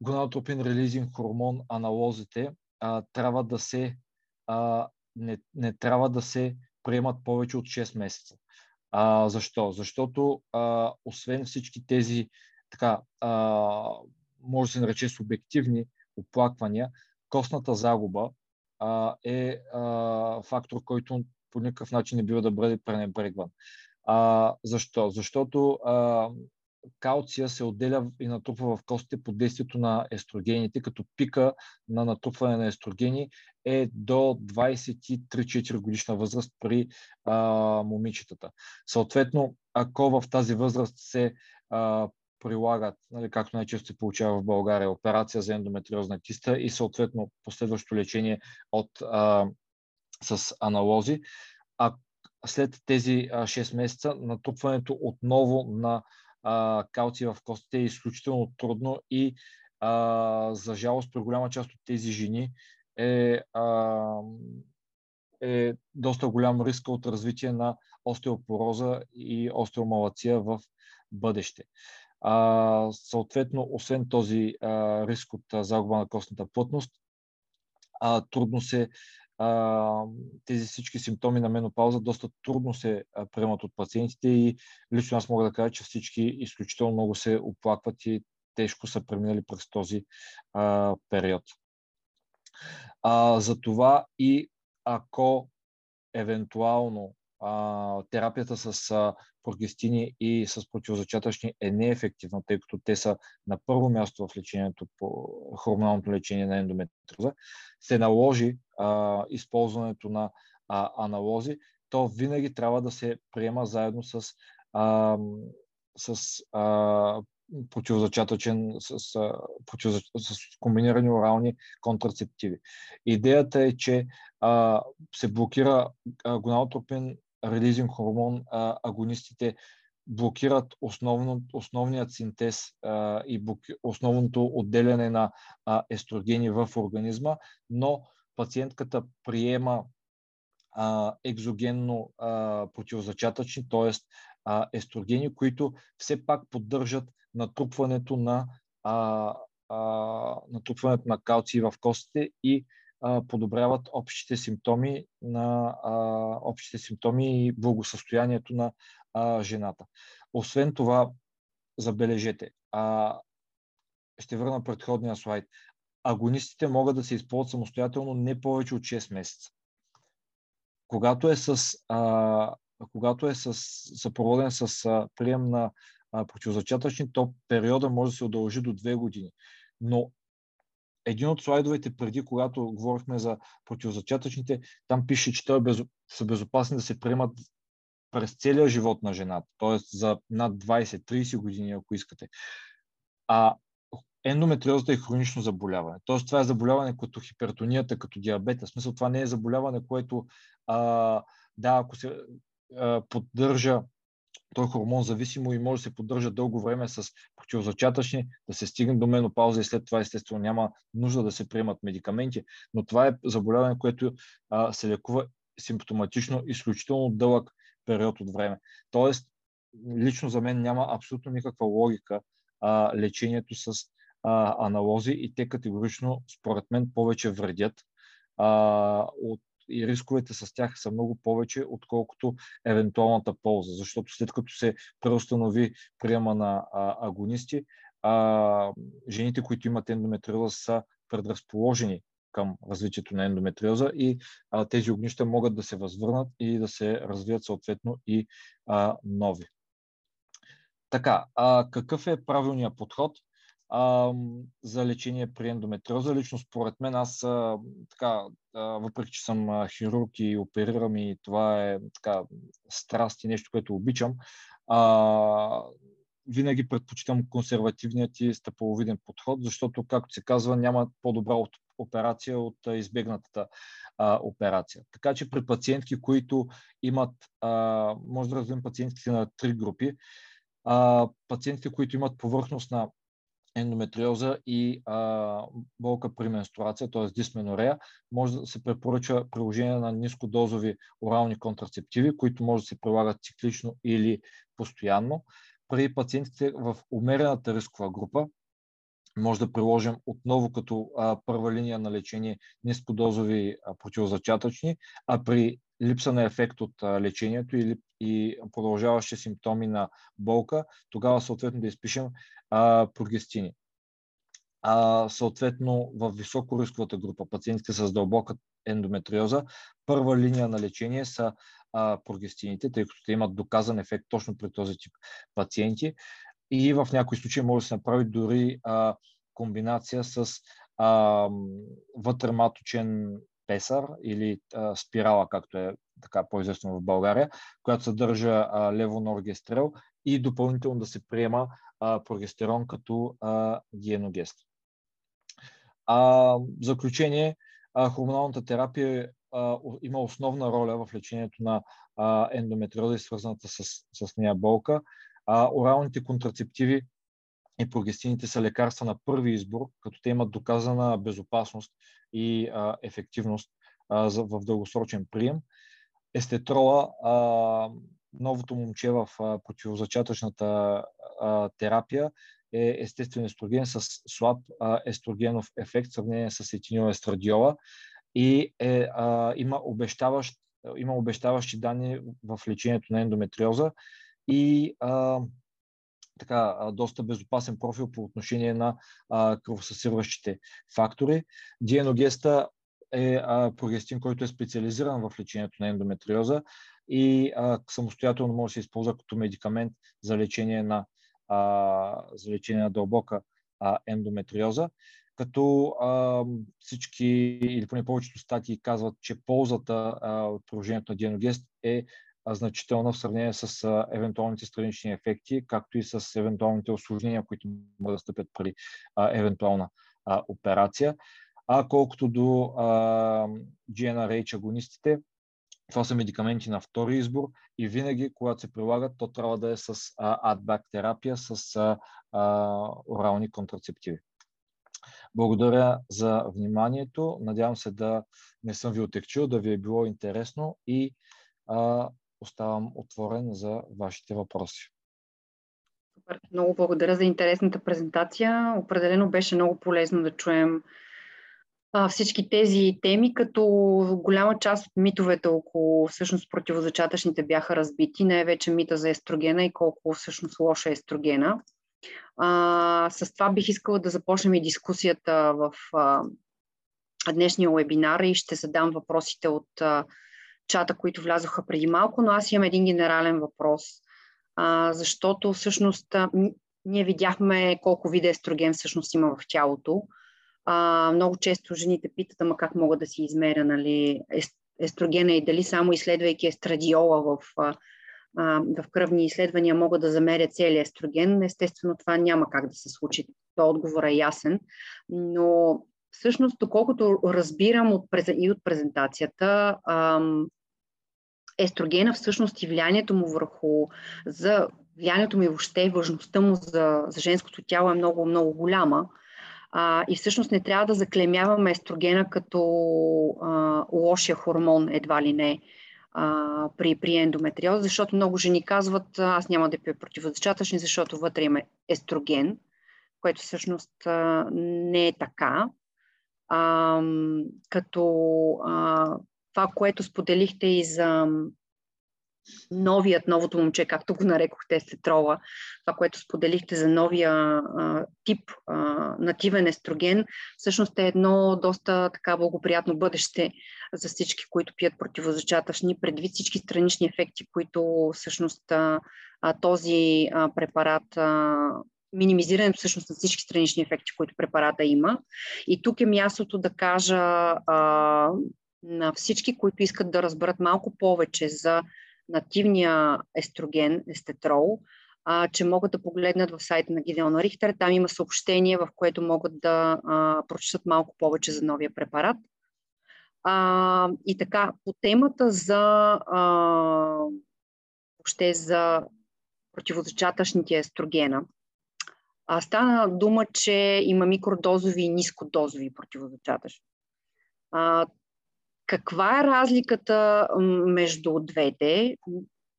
гонадотропин релизинг хормон аналозите а, трябва да се а, не, не трябва да се приемат повече от 6 месеца. А, защо? Защото а, освен всички тези така, а, може да се нарече субективни оплаквания, костната загуба а, е а, фактор, който по никакъв начин не бива да бъде пренебрегван. А, защо? Защото а, калция се отделя и натрупва в костите под действието на естрогените, като пика на натрупване на естрогени е до 23-4 годишна възраст при а, момичетата. Съответно, ако в тази възраст се а, прилагат, нали, както най-често се получава в България, операция за ендометриозна киста и съответно последващо лечение от, а, с аналози, а след тези 6 месеца натрупването отново на а, калци в костите е изключително трудно и а, за жалост при голяма част от тези жени е, а, е доста голям риск от развитие на остеопороза и остеомалация в бъдеще. А, съответно, освен този а, риск от а, загуба на костната плътност, а, трудно се а, тези всички симптоми на менопауза доста трудно се приемат от пациентите и лично аз мога да кажа, че всички изключително много се оплакват и тежко са преминали през този а, период. А, затова и ако евентуално а, терапията с а, прогестини и с противозачатъчни е неефективна, тъй като те са на първо място в лечението по хормоналното лечение на ендометриоза, се наложи а, използването на а, аналози, то винаги трябва да се приема заедно с, а, с а, противозачатъчен, с, с, с комбинирани орални контрацептиви. Идеята е, че а, се блокира гоналтропин релизинг хормон, а, агонистите блокират основно, основният синтез а, и блоки, основното отделяне на а, естрогени в организма, но пациентката приема а, екзогенно а, противозачатъчни, т.е. естрогени, които все пак поддържат натрупването на, а, а, натрупването на калци в костите и подобряват общите симптоми на а, общите симптоми и благосъстоянието на а, жената. Освен това, забележете, а, ще върна предходния слайд. Агонистите могат да се използват самостоятелно не повече от 6 месеца. Когато е с, а, когато е с, съпроводен с а, прием на противозачатъчни, то периода може да се удължи до 2 години. Но един от слайдовете преди, когато говорихме за противозачатъчните, там пише, че те са безопасни да се приемат през целия живот на жената, т.е. за над 20-30 години, ако искате. А ендометриозата е хронично заболяване. Т.е. това е заболяване като хипертонията, като диабета. В смисъл това не е заболяване, което а, да, ако се а, поддържа той е хормон зависимо и може да се поддържа дълго време с противозачатъчни, да се стигне до менопауза и след това естествено няма нужда да се приемат медикаменти, но това е заболяване, което а, се лекува симптоматично изключително дълъг период от време. Тоест, лично за мен няма абсолютно никаква логика а, лечението с а, аналози и те категорично, според мен, повече вредят а, от и рисковете с тях са много повече, отколкото евентуалната полза. Защото след като се преустанови приема на а, агонисти, а, жените, които имат ендометриоза, са предразположени към развитието на ендометриоза и а, тези огнища могат да се възвърнат и да се развият съответно и а, нови. Така, а, какъв е правилният подход за лечение при ендометриоза? Лично според мен, аз така, въпреки че съм хирург и оперирам и това е така страст и нещо, което обичам, а, винаги предпочитам консервативният и стъповиден подход, защото, както се казва, няма по-добра от операция от избегнатата а, операция. Така че при пациентки, които имат, а, може да разделим пациентите на три групи, а, пациентите, които имат повърхност на ендометриоза и а, болка при менструация, т.е. дисменорея, може да се препоръча приложение на нискодозови орални контрацептиви, които може да се прилагат циклично или постоянно. При пациентите в умерената рискова група, може да приложим отново като а, първа линия на лечение нискодозови а, противозачатъчни, а при липса на ефект от лечението или и продължаващи симптоми на болка, тогава съответно да изпишем а, прогестини. А, съответно, в високорисковата група, пациентите с дълбока ендометриоза, първа линия на лечение са а, прогестините, тъй като те имат доказан ефект точно при този тип пациенти и в някои случаи може да се направи дори а, комбинация с а, вътрематочен песар или а, спирала, както е така по-известно в България, която съдържа а, левоноргестрел и допълнително да се приема а, прогестерон като а, диеногест. А, в заключение, а, хормоналната терапия а, има основна роля в лечението на а, ендометриоза и свързаната с, с нея болка. А, оралните контрацептиви и прогестините са лекарства на първи избор, като те имат доказана безопасност и а, ефективност а, за, в дългосрочен прием. Естетрола, а, новото момче в а, противозачатъчната а, терапия, е естествен естроген с слаб а, естрогенов ефект в сравнение с етинилестрадиола и е, а, има, обещаващ, има обещаващи данни в лечението на ендометриоза и а, така, доста безопасен профил по отношение на кръвосъсиващите фактори. Диеногеста е а, прогестин, който е специализиран в лечението на ендометриоза и а, самостоятелно може да се използва като медикамент за лечение на, а, за лечение на дълбока а, ендометриоза. Като а, всички или поне повечето статии казват, че ползата а, от приложението на Диеногест е значителна в сравнение с а, евентуалните странични ефекти, както и с евентуалните осложнения, които могат да стъпят при а, евентуална а, операция. А колкото до а, GnRH агонистите, това са медикаменти на втори избор и винаги, когато се прилагат, то трябва да е с адбак терапия, с а, а, орални контрацептиви. Благодаря за вниманието. Надявам се да не съм ви отекчил, да ви е било интересно и а, оставам отворен за вашите въпроси. Супер. Много благодаря за интересната презентация. Определено беше много полезно да чуем а, всички тези теми, като голяма част от митовете около всъщност противозачатъчните бяха разбити, най-вече мита за естрогена и колко всъщност лоша е естрогена. А, с това бих искала да започнем и дискусията в а, днешния вебинар и ще задам въпросите от а, чата, които влязоха преди малко, но аз имам един генерален въпрос, а, защото всъщност а, ние видяхме колко вида естроген всъщност има в тялото. А, много често жените питат, ама как мога да си измеря нали, естрогена и дали само изследвайки естрадиола в, а, в кръвни изследвания могат да замерят целият естроген. Естествено, това няма как да се случи. То отговор е ясен. Но всъщност, доколкото разбирам от, и от презентацията, естрогена всъщност и влиянието му върху, за влиянието му и въобще важността му за, за женското тяло е много, много голяма. А, и всъщност не трябва да заклемяваме естрогена като а, лошия хормон, едва ли не, а, при, при ендометриоз, защото много жени казват, аз няма да пия противозачатъчни, защото вътре има естроген, което всъщност а, не е така. А, като а, това, което споделихте и за новият, новото момче, както го нарекохте, естетрола, това, което споделихте за новия а, тип а, нативен естроген, всъщност е едно доста така благоприятно бъдеще за всички, които пият противозачатъчни, предвид всички странични ефекти, които всъщност а, този а, препарат а, минимизирането всъщност на всички странични ефекти, които препарата има. И тук е мястото да кажа а, на всички, които искат да разберат малко повече за нативния естроген, естетрол, а, че могат да погледнат в сайта на Гидеона Рихтер. Там има съобщение, в което могат да а, прочитат малко повече за новия препарат. А, и така, по темата за а, въобще за противозачатъчните естрогена, а, стана дума, че има микродозови и нискодозови противозачатъчни. Каква е разликата между двете?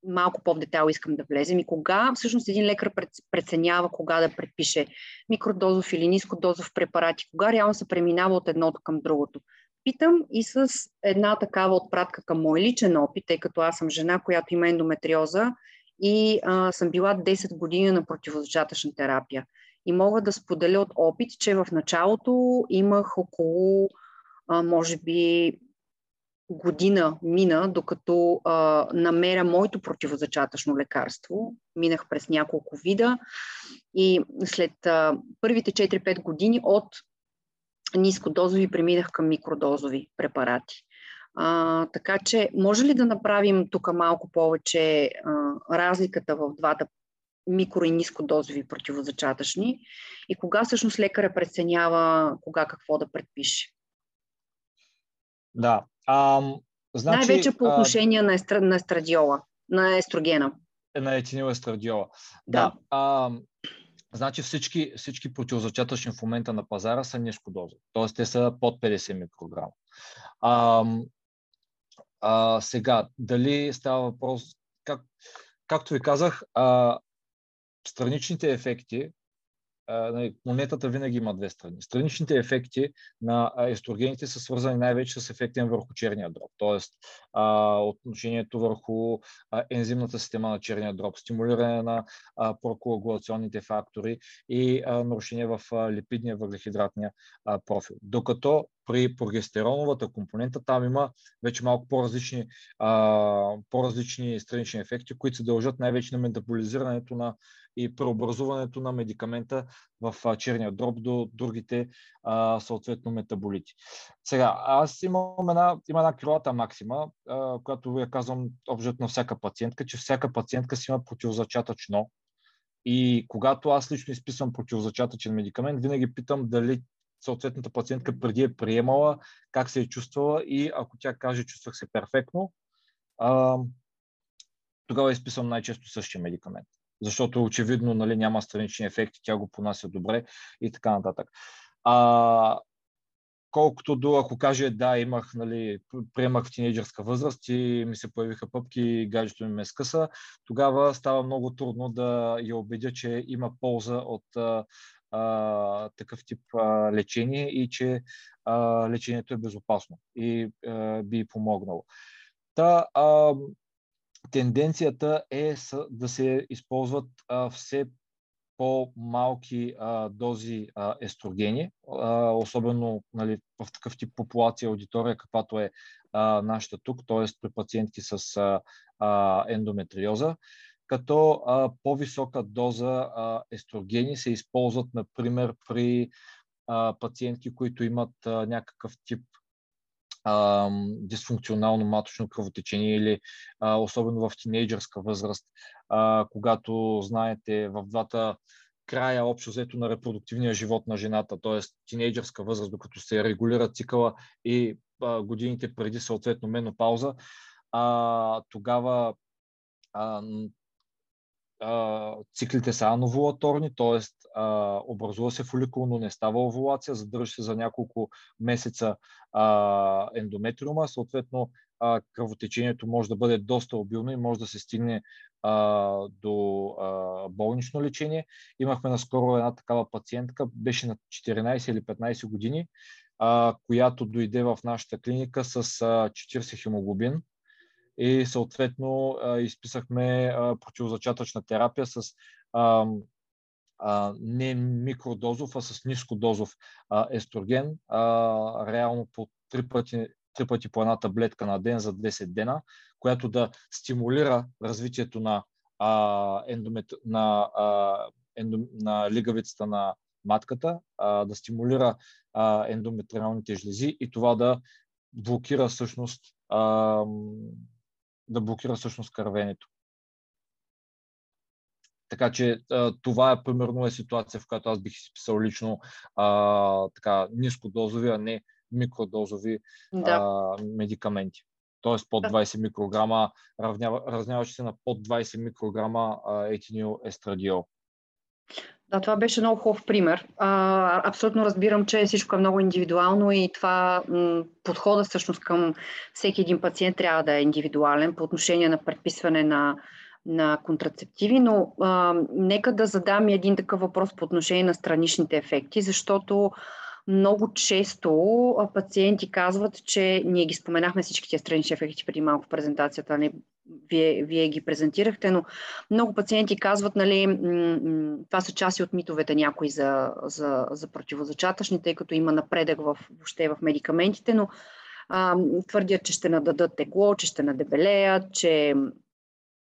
Малко по-в детайл искам да влезем. И кога всъщност един лекар преценява кога да предпише микродозов или нискодозов препарат и кога реално се преминава от едното към другото? Питам и с една такава отпратка към мой личен опит, тъй като аз съм жена, която има ендометриоза и а, съм била 10 години на противозачатъчна терапия. И мога да споделя от опит, че в началото имах около, а, може би, година мина, докато а, намеря моето противозачатъчно лекарство. Минах през няколко вида и след а, първите 4-5 години от нискодозови преминах към микродозови препарати. А, така че, може ли да направим тук малко повече а, разликата в двата микро и нискодозови противозачатъчни и кога всъщност лекаря преценява кога какво да предпише? Да. А, значи, Най-вече по отношение а, на, естр... на естрадиола, на естрогена. На етинил естрадиола. Да. да. А, значи всички, всички противозачатъчни в момента на пазара са нискодозови. Т.е. те са под 50 микрограма. А, а, сега, дали става въпрос, как, както ви казах, а, страничните ефекти монетата винаги има две страни. Страничните ефекти на естрогените са свързани най-вече с ефекта върху черния дроб, т.е. отношението върху ензимната система на черния дроб, стимулиране на прокоагулационните фактори и нарушение в липидния въглехидратния профил. Докато при прогестероновата компонента там има вече малко по-различни, по-различни странични ефекти, които се дължат най-вече на метаболизирането на и преобразуването на медикамента в черния дроб до другите а, съответно метаболити. Сега, аз имам една, има една крилата максима, а, която я казвам общо на всяка пациентка, че всяка пациентка си има противозачатъчно. И когато аз лично изписвам противозачатъчен медикамент, винаги питам дали съответната пациентка преди е приемала, как се е чувствала и ако тя каже, чувствах се перфектно, а, тогава изписвам най-често същия медикамент защото очевидно нали, няма странични ефекти, тя го понася добре и така нататък. А, колкото до, ако каже да, имах, нали, приемах в тинейджърска възраст и ми се появиха пъпки и гаджето ми ме скъса, тогава става много трудно да я убедя, че има полза от а, такъв тип а, лечение и че а, лечението е безопасно и а, би помогнало. Та, а, тенденцията е да се използват а, все по-малки а, дози а, естрогени, а, особено нали, в такъв тип популация аудитория, каквато е а, нашата тук, т.е. при пациентки с а, а, ендометриоза, като а, по-висока доза а, естрогени се използват, например, при а, пациентки, които имат а, някакъв тип а, дисфункционално маточно кръвотечение или а, особено в тинейджърска възраст, а, когато знаете в двата края общо взето на репродуктивния живот на жената, т.е. тинейджърска възраст, докато се регулира цикъла и а, годините преди съответно менопауза, а, тогава а, циклите са ановулаторни, т.е. образува се фоликул, но не става овулация, задържа се за няколко месеца а, ендометриума, съответно а, кръвотечението може да бъде доста обилно и може да се стигне а, до а, болнично лечение. Имахме наскоро една такава пациентка, беше на 14 или 15 години, а, която дойде в нашата клиника с а, 40 хемоглобин и съответно изписахме противозачатъчна терапия с не микродозов, а с нискодозов естроген, реално по три пъти, три пъти по една таблетка на ден за 10 дена, която да стимулира развитието на, а, ендомет... на, а, ендом... на лигавицата на матката, а, да стимулира а, ендометриалните жлези и това да блокира всъщност а, да блокира всъщност кървенето. Така че това е примерно е ситуация, в която аз бих изписал лично а, така, нискодозови, а не микродозови да. а, медикаменти. Тоест под 20 микрограма, равняващи се на под 20 микрограма етинил естрадиол. Да, това беше много хубав пример. А, абсолютно разбирам, че всичко е много индивидуално и това м- подхода всъщност към всеки един пациент трябва да е индивидуален по отношение на предписване на, на контрацептиви, но а, нека да задам един такъв въпрос по отношение на страничните ефекти, защото много често пациенти казват, че ние ги споменахме всички тези странични ефекти преди малко в презентацията, не, вие, вие ги презентирахте, но много пациенти казват, нали, това са части от митовете някои за, за, за противозачатъчни, тъй като има напредък в, въобще в медикаментите, но а, твърдят, че ще нададат тегло, че ще надебелеят, че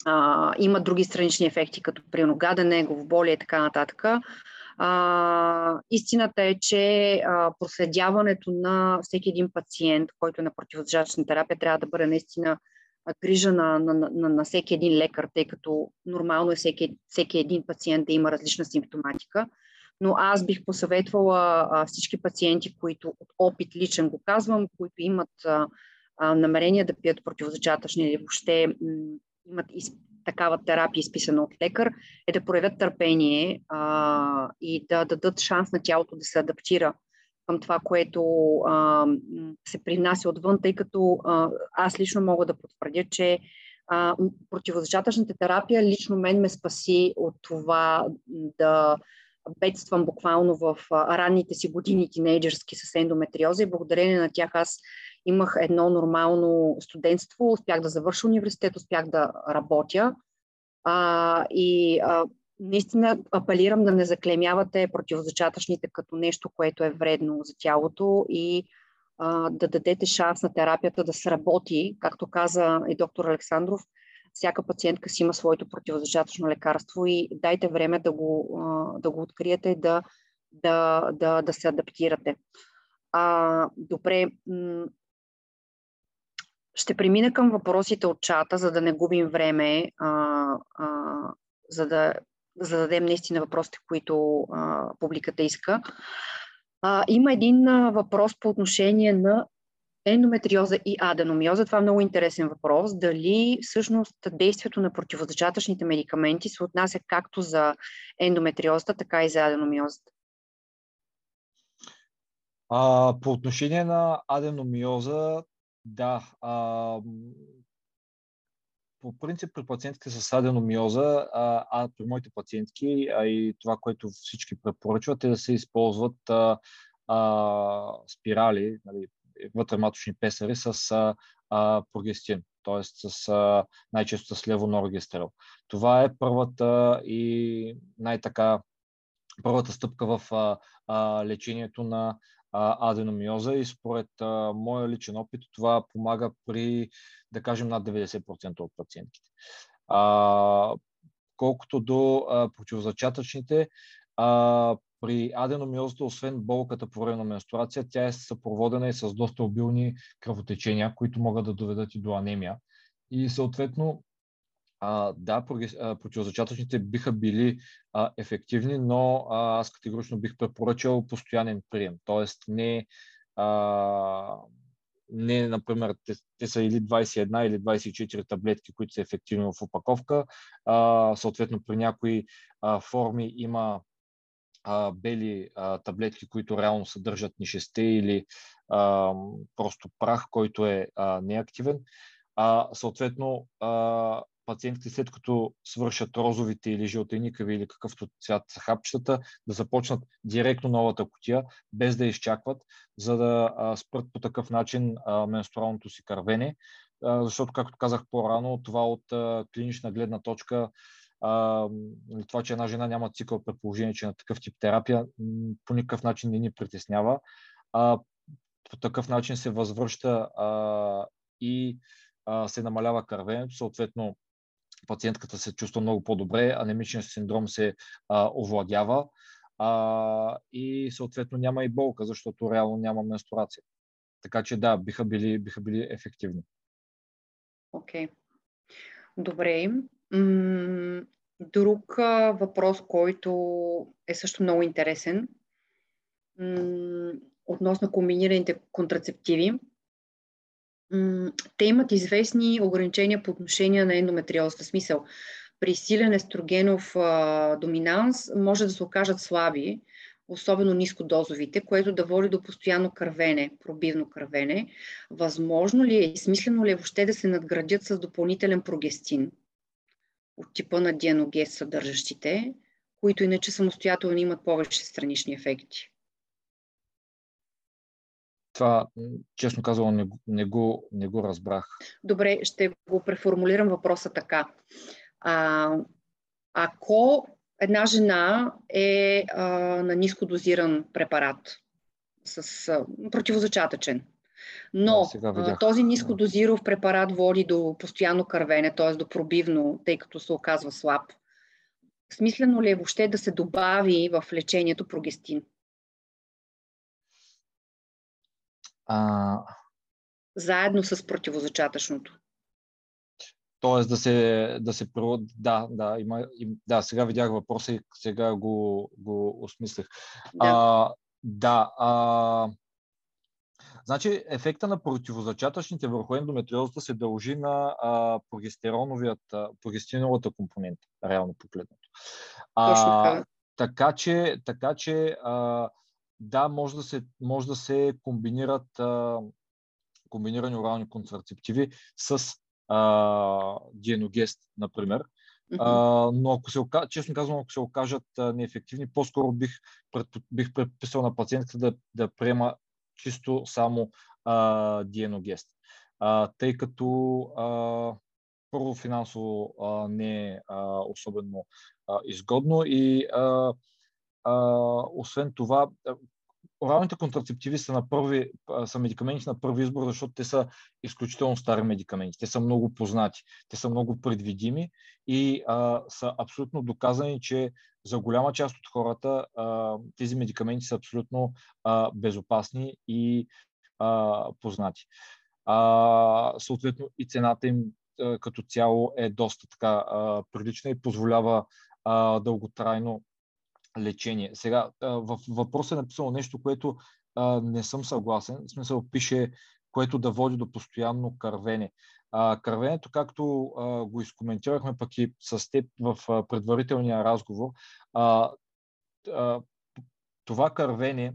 а, има други странични ефекти, като при гадене, главоболие и така нататък. А, истината е, че а, проследяването на всеки един пациент, който е на противозачатъчна терапия, трябва да бъде наистина грижа на, на, на, на всеки един лекар, тъй като нормално е всеки, всеки един пациент да има различна симптоматика. Но аз бих посъветвала а, всички пациенти, които от опит личен го казвам, които имат а, а, намерение да пият противозачатъчни или въобще м- имат из, такава терапия, изписана от лекар, е да проявят търпение а, и да дадат шанс на тялото да се адаптира към това, което а, се принася отвън, тъй като а, аз лично мога да потвърдя, че а, противозачатъчната терапия лично мен ме спаси от това да бедствам буквално в ранните си години тинейджърски с ендометриоза и благодарение на тях аз имах едно нормално студентство, успях да завърша университет, успях да работя. А, и а, наистина апелирам да не заклемявате противозачатъчните като нещо, което е вредно за тялото и а, да дадете шанс на терапията да сработи. Както каза и доктор Александров, всяка пациентка си има своето противозачатъчно лекарство и дайте време да го, а, да го откриете да, да, да, да се адаптирате. А, добре, ще премина към въпросите от чата, за да не губим време, а, а, за да зададем наистина въпросите, които а, публиката иска. А, има един а, въпрос по отношение на ендометриоза и аденомиоза. Това е много интересен въпрос. Дали всъщност действието на противозачатъчните медикаменти се отнася както за ендометриозата, така и за аденомиозата? А, по отношение на аденомиоза, да. А, по принцип при пациентите с аденомиоза, а, а при моите пациентки, а и това, което всички препоръчват е да се използват а, а, спирали, нали, вътрематочни песари с а, а, прогестин, т.е. с а, най-често с левоноргестерол. Това е първата и най-така първата стъпка в а, а, лечението на аденомиоза и според а, моя личен опит това помага при, да кажем, над 90% от пациентите. А, колкото до а, противозачатъчните, а, при аденомиозата, освен болката по време на менструация, тя е съпроводена и с доста обилни кръвотечения, които могат да доведат и до анемия. И съответно, а, да, противозачатъчните биха били а, ефективни, но а, аз категорично бих препоръчал постоянен прием. Тоест не, а, не, например, те, те са или 21 или 24 таблетки, които са ефективни в опаковка. А, съответно, при някои а, форми има а, бели а, таблетки, които реално съдържат нишесте или а, просто прах, който е а, неактивен. А, съответно, а, пациентите след като свършат розовите или жълтеникави или какъвто цвят са хапчетата, да започнат директно новата котия, без да изчакват, за да спрат по такъв начин менструалното си кървене. Защото, както казах по-рано, това от клинична гледна точка това, че една жена няма цикъл, предположение, че на такъв тип терапия по никакъв начин не ни притеснява. По такъв начин се възвръща и се намалява кървенето, съответно пациентката се чувства много по-добре, анемичният синдром се а, овладява а, и съответно няма и болка, защото реално няма менструация. Така че да, биха били, биха били ефективни. Окей. Okay. Добре. Друг въпрос, който е също много интересен, относно комбинираните контрацептиви. Те имат известни ограничения по отношение на ендометриозата. Смисъл, при силен естрогенов доминанс може да се окажат слаби, особено нискодозовите, което да води до постоянно кървене, пробивно кървене. Възможно ли е и смислено ли е въобще да се надградят с допълнителен прогестин? от типа на дианогез съдържащите, които иначе самостоятелно имат повече странични ефекти. Това, честно казвам, не, не, го, не го разбрах. Добре, ще го преформулирам въпроса така. А, ако една жена е а, на ниско дозиран препарат с а, противозачатъчен, но да, този нискодозиров препарат води до постоянно кървене, т.е. до пробивно, тъй като се оказва слаб. Смислено ли е въобще да се добави в лечението прогестин? А... Заедно с противозачатъчното. Тоест да се, да се да, да, има, да, сега видях въпроса и сега го, го осмислих. Да. А, да, а, Значи ефекта на противозачатъчните върху ендометриозата се дължи на а, прогестероновият, прогестероновата компонента, реално погледнато. А, така че, така че а, да, може да се, може да се комбинират а, комбинирани орални контрацептиви с а, диеногест, например. Uh, но ако се, честно казвам, ако се окажат а, неефективни, по-скоро бих, пред, бих предписал на пациентката да, да приема чисто само а, диеногест. А, тъй като а, първо финансово а, не е а, особено а, изгодно и а, а, освен това оралните контрацептиви са, на първи, са медикаменти на първи избор, защото те са изключително стари медикаменти. Те са много познати, те са много предвидими и а, са абсолютно доказани, че за голяма част от хората а, тези медикаменти са абсолютно а, безопасни и а, познати. А, съответно и цената им а, като цяло е доста така а, прилична и позволява а, дълготрайно лечение. Сега, в въпроса е написано нещо, което не съм съгласен. В смисъл пише, което да води до постоянно кървене. А, кървенето, както а, го изкоментирахме пък и с теб в а, предварителния разговор, а, а, това кървене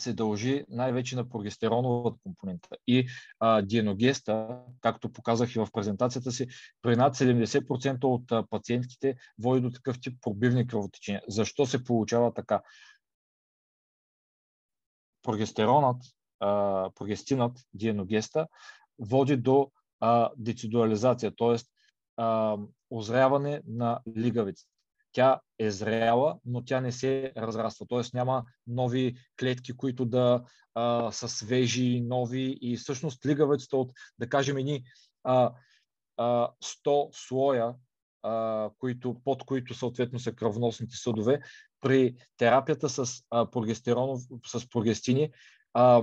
се дължи най-вече на прогестероновата компонента. И а, диеногеста, както показах и в презентацията си, при над 70% от а, пациентките води до такъв тип пробивни кръвотечения. Защо се получава така? Прогестеронът, а, прогестинът, диеногеста, води до а, децидуализация, т.е. озряване на лигавицата тя е зряла, но тя не се разраства. Т.е. няма нови клетки, които да а, са свежи, нови и всъщност лигавицата от, да кажем, едни а, а, 100 слоя, а, които, под които съответно са кръвносните съдове, при терапията с а, прогестеронов, с прогестини, а,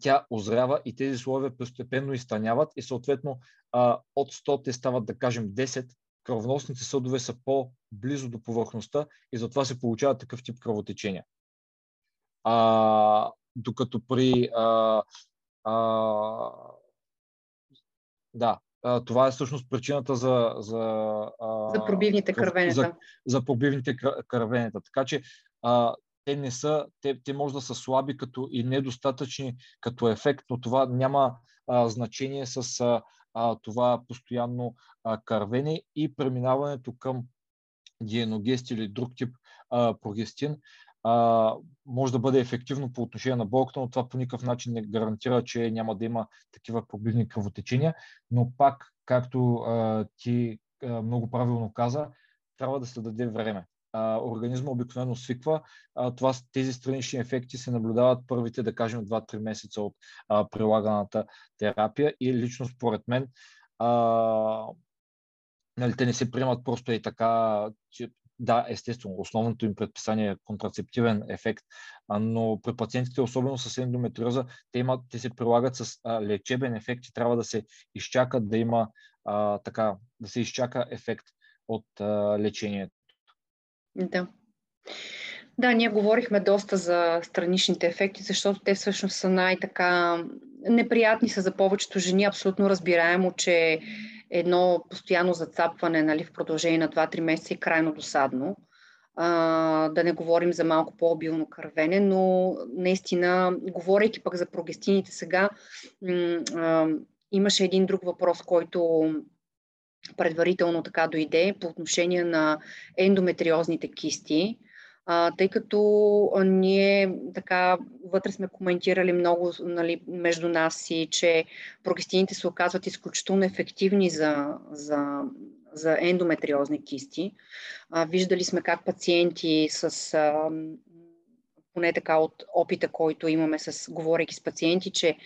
тя озрява и тези слоеве постепенно изтъняват и съответно а, от 100 те стават, да кажем, 10, кръвносните съдове са по-близо до повърхността и затова се получава такъв тип кръвотечения. А, докато при а, а, да, а, това е всъщност причината за. За, а, за пробивните кървенета. За, за пробивните кървенета. Така че а, те не са, те, те може да са слаби като и недостатъчни като ефект, но това няма а, значение с а, това постоянно а, кървене и преминаването към диеногест или друг тип а, прогестин а, може да бъде ефективно по отношение на болката, но това по никакъв начин не гарантира, че няма да има такива пробивни кръвотечения. Но пак, както а, ти а, много правилно каза, трябва да се даде време. А, организма обикновено свиква. А, това, тези странични ефекти се наблюдават първите, да кажем, 2-3 месеца от а, прилаганата терапия и лично според мен а, нали, те не се приемат просто и така, че да, естествено, основното им предписание е контрацептивен ефект, но при пациентите, особено с ендометриоза, те, имат, те се прилагат с лечебен ефект и трябва да се изчакат да има а, така, да се изчака ефект от а, лечението. Да. Да, ние говорихме доста за страничните ефекти, защото те всъщност са най-така неприятни са за повечето жени. Абсолютно разбираемо, че едно постоянно зацапване нали, в продължение на 2-3 месеца е крайно досадно. А, да не говорим за малко по-обилно кървене, но наистина, говорейки пък за прогестините сега, м- а, имаше един друг въпрос, който предварително така дойде по отношение на ендометриозните кисти а, тъй като ние така вътре сме коментирали много нали, между нас и че прогестините се оказват изключително ефективни за, за, за ендометриозни кисти. А, виждали сме как пациенти с а, поне така от опита, който имаме с, говорейки с пациенти, че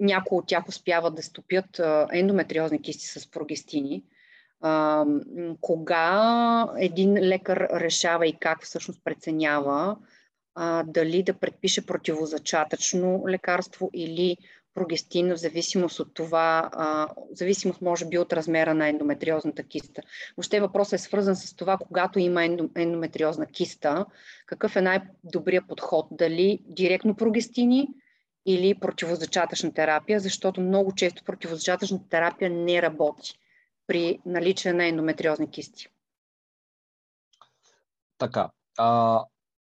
някои от тях успяват да стопят ендометриозни кисти с прогестини. А, кога един лекар решава и как всъщност преценява а, дали да предпише противозачатъчно лекарство или прогестин, в зависимост от това, в зависимост може би от размера на ендометриозната киста. Въобще въпросът е свързан с това, когато има ендометриозна киста, какъв е най-добрият подход, дали директно прогестини или противозачатъчна терапия, защото много често противозачатъчната терапия не работи при наличие на ендометриозни кисти? Така, а,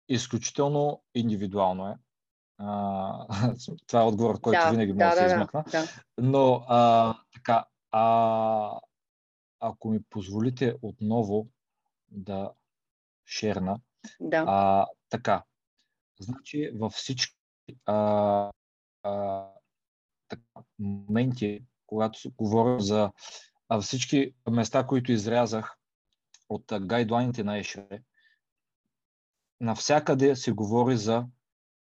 изключително индивидуално е. А, това е отговор, който да, винаги може да, да се измъкна. Да, да. Но а, така, а, ако ми позволите отново да шерна. Да. А, така, значи във всички а, а, така, моменти, когато говоря за а всички места, които изрязах от гайдлайните на ЕШРЕ, навсякъде се говори за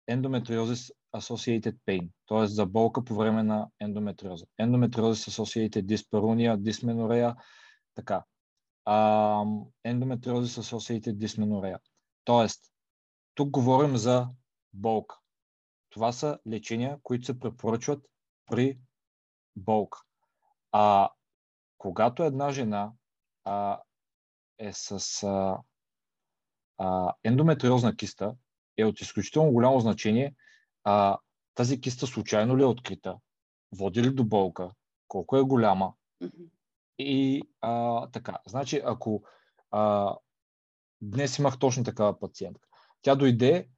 endometriosis associated pain, т.е. за болка по време на ендометриоза. Endometriosis associated dyspareunia, dysmenorrhea, така. Um, endometriosis associated dysmenorrhea. Тоест, тук говорим за болка. Това са лечения, които се препоръчват при болка. А когато една жена а, е с а, а, ендометриозна киста, е от изключително голямо значение. А, тази киста случайно ли е открита, води ли до болка, колко е голяма. И а, така, значи ако а, днес имах точно такава пациентка, тя дойде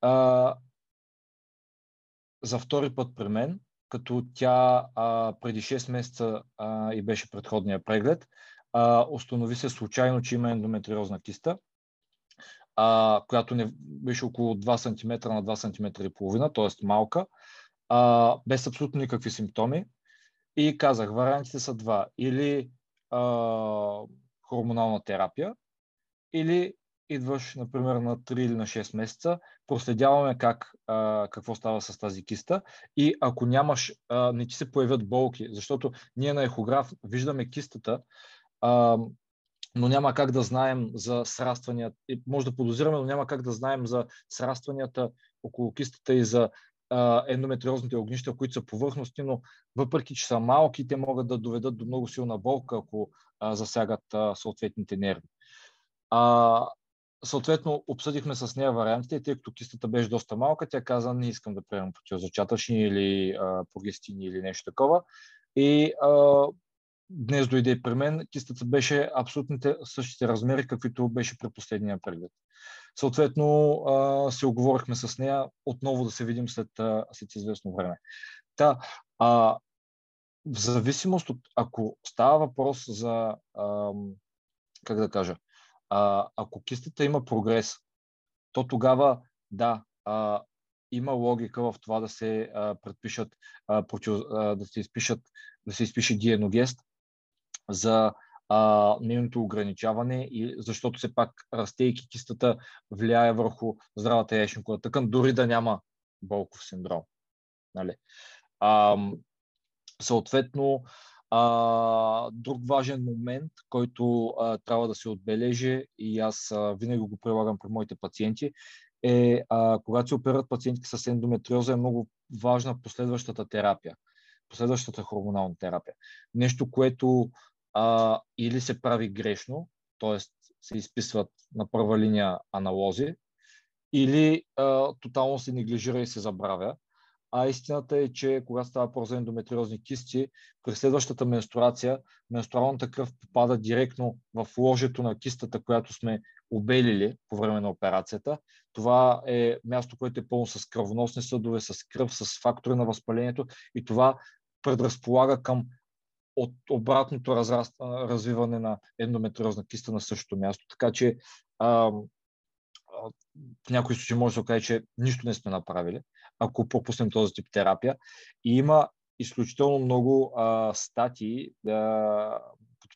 а, за втори път при мен като тя а, преди 6 месеца а, и беше предходния преглед. А, установи се случайно, че има ендометриозна киста, а, която не беше около 2 см на 2 см и половина, т.е. малка, а, без абсолютно никакви симптоми. И казах, вариантите са два. Или а, хормонална терапия, или идваш, например, на 3 или на 6 месеца, проследяваме как, а, какво става с тази киста и ако нямаш, а, не ти се появят болки, защото ние на ехограф виждаме кистата, а, но няма как да знаем за срастванията, може да подозираме, но няма как да знаем за срастванията около кистата и за ендометриозните огнища, които са повърхностни, но въпреки, че са малки, те могат да доведат до много силна болка, ако засягат съответните нерви. Съответно обсъдихме с нея вариантите, тъй като кистата беше доста малка, тя каза, не искам да приемам противозачатъчни или а, прогестини или нещо такова. И днес дойде при мен, кистата беше абсолютните същите размери, каквито беше при последния преглед. Съответно, а, се оговорихме с нея отново да се видим след, след известно време. Та, а, в зависимост от, ако става въпрос за, а, как да кажа, а, ако кистата има прогрес, то тогава, да, а, има логика в това да се а, предпишат, а, против, а, да се изпишат, да се изпише диеногест за нейното ограничаване, и, защото все пак растейки кистата влияе върху здравата яйчникова тъкан, дори да няма болков синдром. Нали? А, съответно, а, друг важен момент, който а, трябва да се отбележи и аз а, винаги го прилагам при моите пациенти, е а, когато се оперират пациентки с ендометриоза е много важна последващата терапия, последващата хормонална терапия. Нещо, което а, или се прави грешно, т.е. се изписват на първа линия аналози, или а, тотално се неглижира и се забравя. А истината е, че когато става въпрос за ендометриозни кисти, при следващата менструация, менструалната кръв попада директно в ложето на кистата, която сме обелили по време на операцията. Това е място, което е пълно с кръвоносни съдове, с кръв, с фактори на възпалението и това предразполага към от обратното разраст, развиване на ендометриозна киста на същото място. Така че а, в някои случаи може да се окаже, че нищо не сме направили, ако пропуснем този тип терапия. И има изключително много а, статии, а,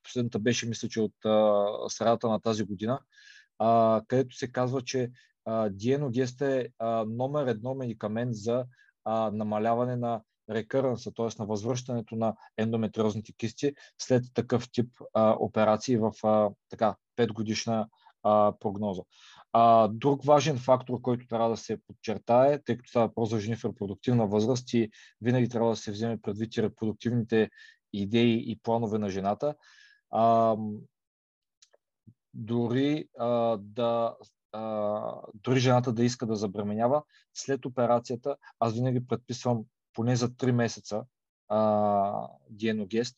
последната беше, мисля, че от а, средата на тази година, а, където се казва, че диеногест е а, номер едно медикамент за а, намаляване на рекърнса, т.е. на възвръщането на ендометриозните кисти след такъв тип а, операции в а, така 5 годишна а, прогноза. А, друг важен фактор, който трябва да се подчертае, тъй като става въпрос за жени в репродуктивна възраст и винаги трябва да се вземе предвид и репродуктивните идеи и планове на жената, а, дори а, да а, дори жената да иска да забременява, след операцията аз винаги предписвам поне за 3 месеца а, диеногест,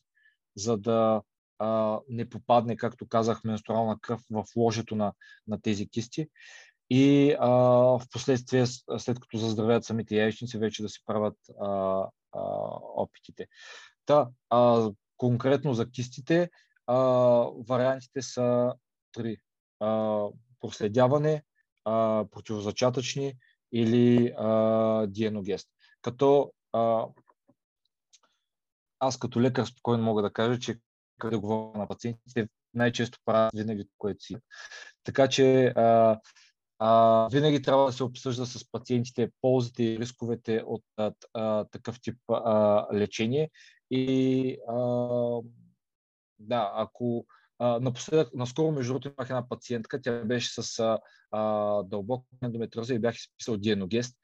за да а, не попадне, както казах, менструална кръв в ложето на, на тези кисти. И а, в последствие, след като заздравят самите яйчници, вече да си правят а, а, опитите. Та, а, конкретно за кистите, а, вариантите са три. А, проследяване, а, противозачатъчни или а, диеногест. Като аз като лекар спокойно мога да кажа, че къде говоря на пациентите, най-често правят винаги което си. Така че а, а, винаги трябва да се обсъжда с пациентите ползите и рисковете от а, такъв тип а, лечение. И а, да, ако а, напоследък, наскоро, между другото, имах една пациентка, тя беше с а, а, дълбока ендометриоза и бях изписал диеногест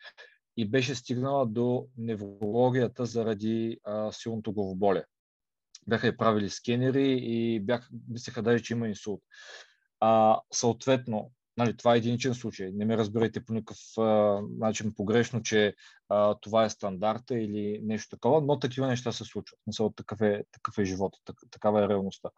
и беше стигнала до неврологията заради а, силното главоболие. Бяха и правили скенери и бях, мислеха даже, че има инсулт. А, съответно, нали, това е единичен случай. Не ме разбирайте по никакъв а, начин погрешно, че а, това е стандарта или нещо такова, но такива неща се случват. Мисъл, такъв е, такъв е живота, так, такава е реалността.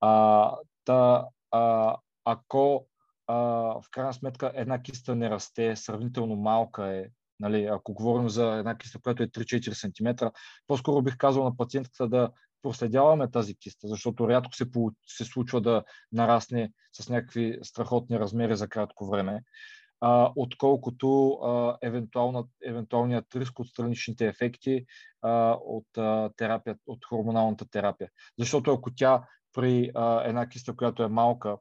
А, та, а, ако а, в крайна сметка една киста не расте, сравнително малка е, нали, ако говорим за една киста, която е 3-4 см, по-скоро бих казал на пациентката да проследяваме тази киста, защото рядко се, се случва да нарасне с някакви страхотни размери за кратко време, а, отколкото а, евентуалният риск от страничните ефекти а, от, а, терапия, от хормоналната терапия. Защото ако тя при а, една киста, която е малка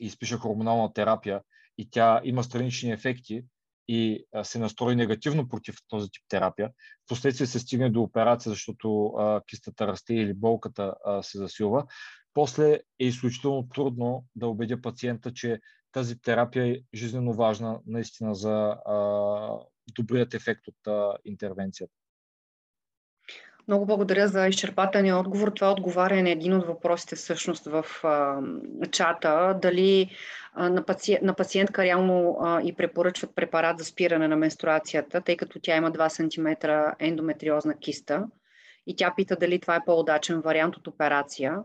и изпише хормонална терапия и тя има странични ефекти, и се настрои негативно против този тип терапия, впоследствие се стигне до операция, защото а, кистата расте или болката а, се засилва, после е изключително трудно да убедя пациента, че тази терапия е жизненно важна наистина за а, добрият ефект от а, интервенцията. Много благодаря за изчерпателния отговор. Това отговаря на един от въпросите всъщност в а, чата. Дали а, на, паци... на пациентка реално а, и препоръчват препарат за спиране на менструацията, тъй като тя има 2 см ендометриозна киста. И тя пита дали това е по-удачен вариант от операция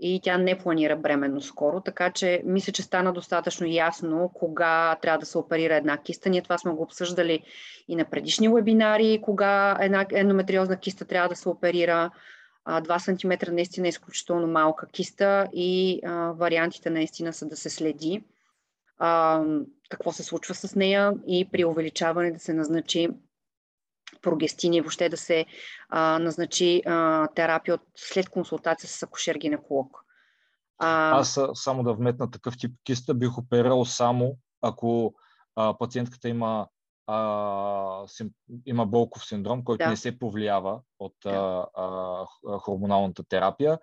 и тя не планира бременно скоро, така че мисля, че стана достатъчно ясно кога трябва да се оперира една киста. Ние това сме го обсъждали и на предишни вебинари, кога една ендометриозна киста трябва да се оперира. 2 см наистина е изключително малка киста и а, вариантите наистина са да се следи а, какво се случва с нея и при увеличаване да се назначи прогестини, въобще да се а, назначи а, терапия от, след консултация с акушер-гинеколог. А... Аз само да вметна такъв тип киста бих оперирал само ако а, пациентката има, а, сим, има болков синдром, който да. не се повлиява от да. а, а, хормоналната терапия.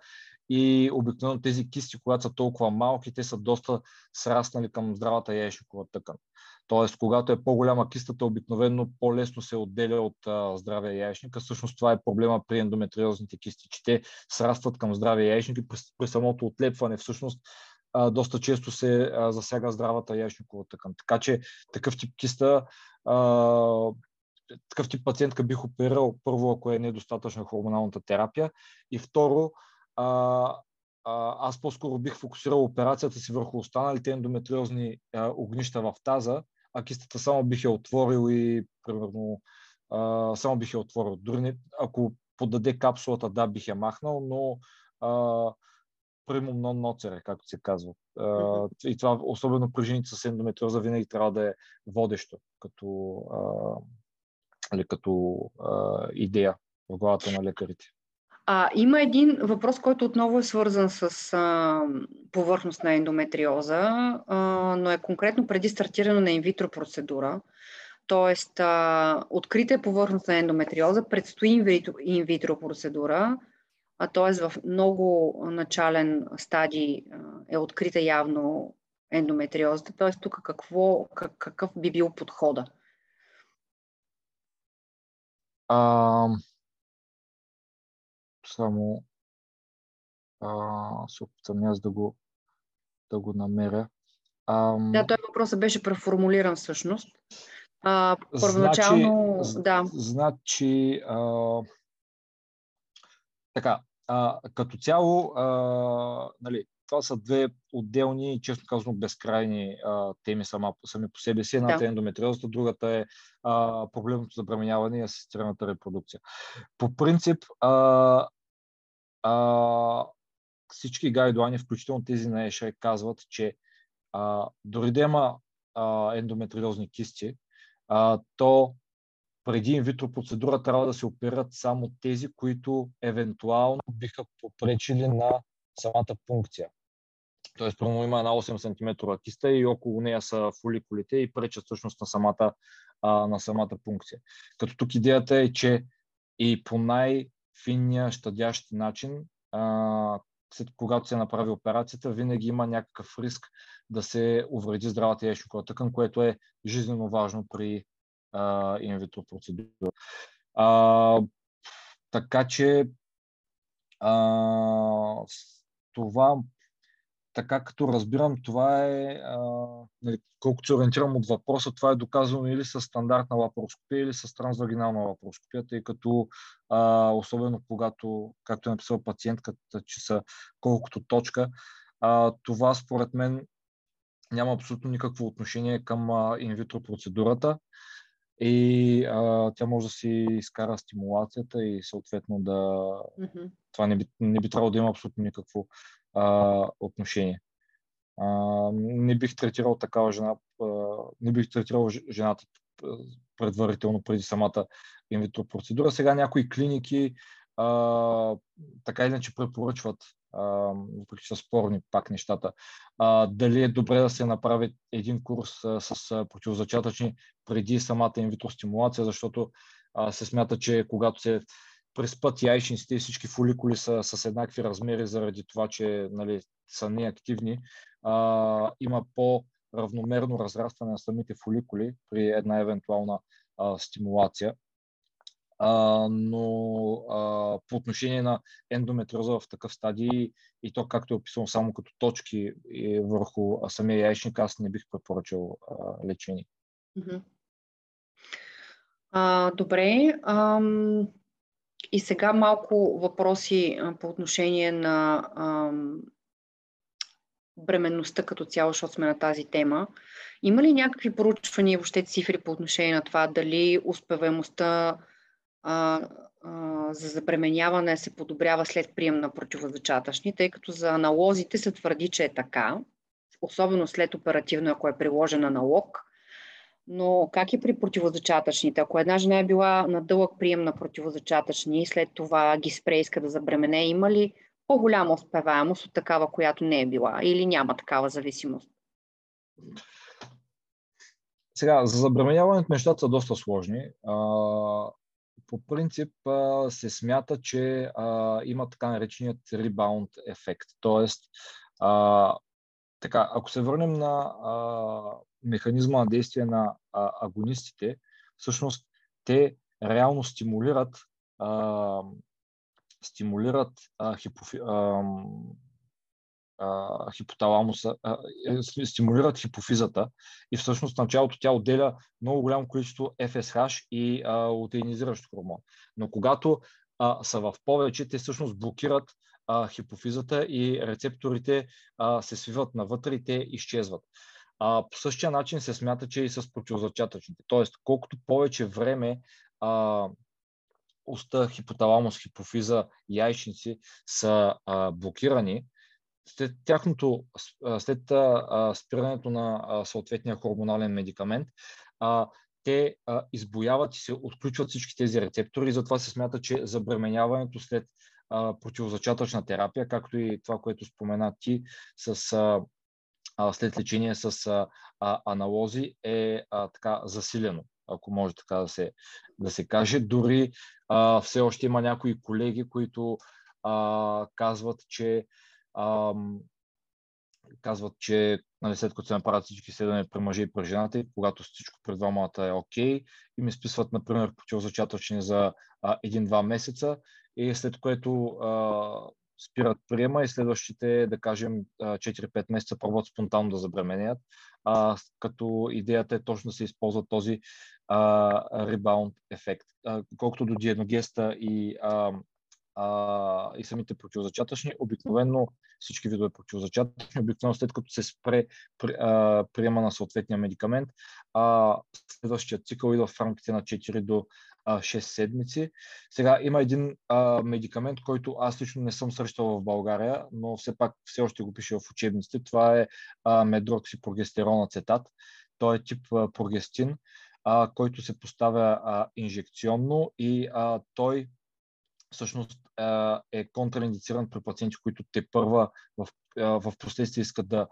И обикновено тези кисти, когато са толкова малки, те са доста сраснали към здравата яйчникова тъкан. Тоест, когато е по-голяма кистата, обикновено по-лесно се отделя от а, здравия яйчник. Всъщност това е проблема при ендометриозните кисти, че те срастват към здравия яйчник и при, при самото отлепване всъщност а, доста често се а, засяга здравата яйчникова тъкан. Така че такъв тип киста а, такъв тип пациентка бих оперирал първо, ако е недостатъчна хормоналната терапия и второ, а, а, аз по-скоро бих фокусирал операцията си върху останалите ендометриозни а, огнища в таза, а кистата само бих я отворил и примерно а, само бих я отворил. Дори не, ако подаде капсулата, да, бих я махнал, но а, примум нон ноцере, както се казва. А, и това, особено при жените с ендометриоза, винаги трябва да е водещо като, а, или нали, като а, идея в главата на лекарите. А, има един въпрос, който отново е свързан с а, повърхност на ендометриоза, а, но е конкретно преди стартиране на инвитро процедура. Тоест, а, открита е повърхност на ендометриоза, предстои инвитро, процедура, а т.е. в много начален стадий а, е открита явно ендометриозата. Т.е. тук какво, как, какъв би бил подхода? Само а, се опитам аз да го, да го намеря. А, да, той въпросът беше преформулиран всъщност. А, първоначално, значи, да. Значи, а, така, а, като цяло, а, нали, това са две отделни и честно казано безкрайни а, теми сама, сами по себе си. Едната да. е ендометриозата, другата е а, проблемното забременяване и асистираната репродукция. По принцип, а, а, всички гайдлайни, включително тези на ЕША, казват, че а, дори да има а, ендометриозни кисти, а, то преди инвитро процедура трябва да се оперират само тези, които евентуално биха попречили на самата пункция. Тоест, първо има една 8 см киста и около нея са фоликулите и пречат всъщност на самата, а, на самата пункция. Като тук идеята е, че и по най-финния щадящ начин, а, след когато се направи операцията, винаги има някакъв риск да се увреди здравата яйчникова тъкан, което е жизненно важно при инвитро процедура. А, така че а, това така като разбирам, това е, а, нали, колкото се ориентирам от въпроса, това е доказано или с стандартна лапароскопия, или с трансвагинална лапароскопия, тъй като а, особено когато, както е написал пациентката, че са колкото точка, а, това според мен няма абсолютно никакво отношение към инвитро процедурата и а, тя може да си изкара стимулацията и съответно да... Mm-hmm. Това не би, не би трябвало да има абсолютно никакво а, отношение. А, не бих третирал такава жена, а, не бих третирал жената предварително преди самата инвитро процедура. Сега някои клиники а, така иначе препоръчват, въпреки че са спорни пак нещата, а, дали е добре да се направи един курс а, с противозачатъчни преди самата инвитро стимулация, защото а, се смята, че когато се приспът яйчниците и всички фоликули са с еднакви размери заради това, че нали, са неактивни, а, има по-равномерно разрастване на самите фоликули при една евентуална а, стимулация. а, но а, по отношение на ендометриоза в такъв стадий и то както е описано само като точки върху самия яичник, аз не бих препоръчал а, лечение. А, добре. Ам, и сега малко въпроси по отношение на бременността като цяло, защото сме на тази тема. Има ли някакви поручвания, въобще цифри по отношение на това, дали успеваемостта а, а, за забременяване се подобрява след прием на противозачатъчни, тъй като за аналозите се твърди, че е така, особено след оперативно, ако е приложен аналог. Но как е при противозачатъчните? Ако една жена е била на дълъг прием на противозачатъчни и след това ги спре иска да забремене, има ли по-голяма успеваемост от такава, която не е била или няма такава зависимост? Сега, за забременяването нещата са доста сложни. По принцип се смята, че има така нареченият ребаунд ефект. Тоест, така, ако се върнем на а, механизма на действие на а, агонистите, всъщност те реално стимулират а, стимулират а, хипофи, а, хипоталамуса, а, е, стимулират хипофизата и всъщност началото тя отделя много голямо количество FSH и а, лутеинизиращ хормон. Но когато а, са в повече, те всъщност блокират а, хипофизата и рецепторите а, се свиват навътре и те изчезват. А, по същия начин се смята, че и с противозачатъчните. Тоест, колкото повече време а, уста, хипоталамус, хипофиза, яйчници са а, блокирани, след тяхното, след а, спирането на а, съответния хормонален медикамент, а, те а, избояват и се отключват всички тези рецептори и затова се смята, че забременяването след а, противозачатъчна терапия, както и това, което спомена ти с а, а, след лечение с а, а, аналози е а, така засилено, ако може така да се, да се каже. Дори а, все още има някои колеги, които а, казват, че ам, казват, че нали, след като се направят всички изследвания при мъже и при жената, и когато всичко пред двамата е окей, okay, и ми списват, например, противозачатъчни за един-два месеца, и след което а, спират приема и следващите, да кажем, 4-5 месеца пробват спонтанно да забременеят, а, като идеята е точно да се използва този ребаунд ефект. А, колкото до диеногеста и а, а, и самите противозачатъчни. Обикновено всички видове противозачатъчни, обикновено след като се спре при, а, приема на съответния медикамент, а, следващия цикъл идва в рамките на 4 до а, 6 седмици. Сега има един а, медикамент, който аз лично не съм срещал в България, но все пак все още го пише в учебниците. Това е а, медроксипрогестерон ацетат. Той е тип а, прогестин, а, който се поставя а, инжекционно и а, той всъщност е контраиндициран при пациенти, които те първа в, в последствие искат да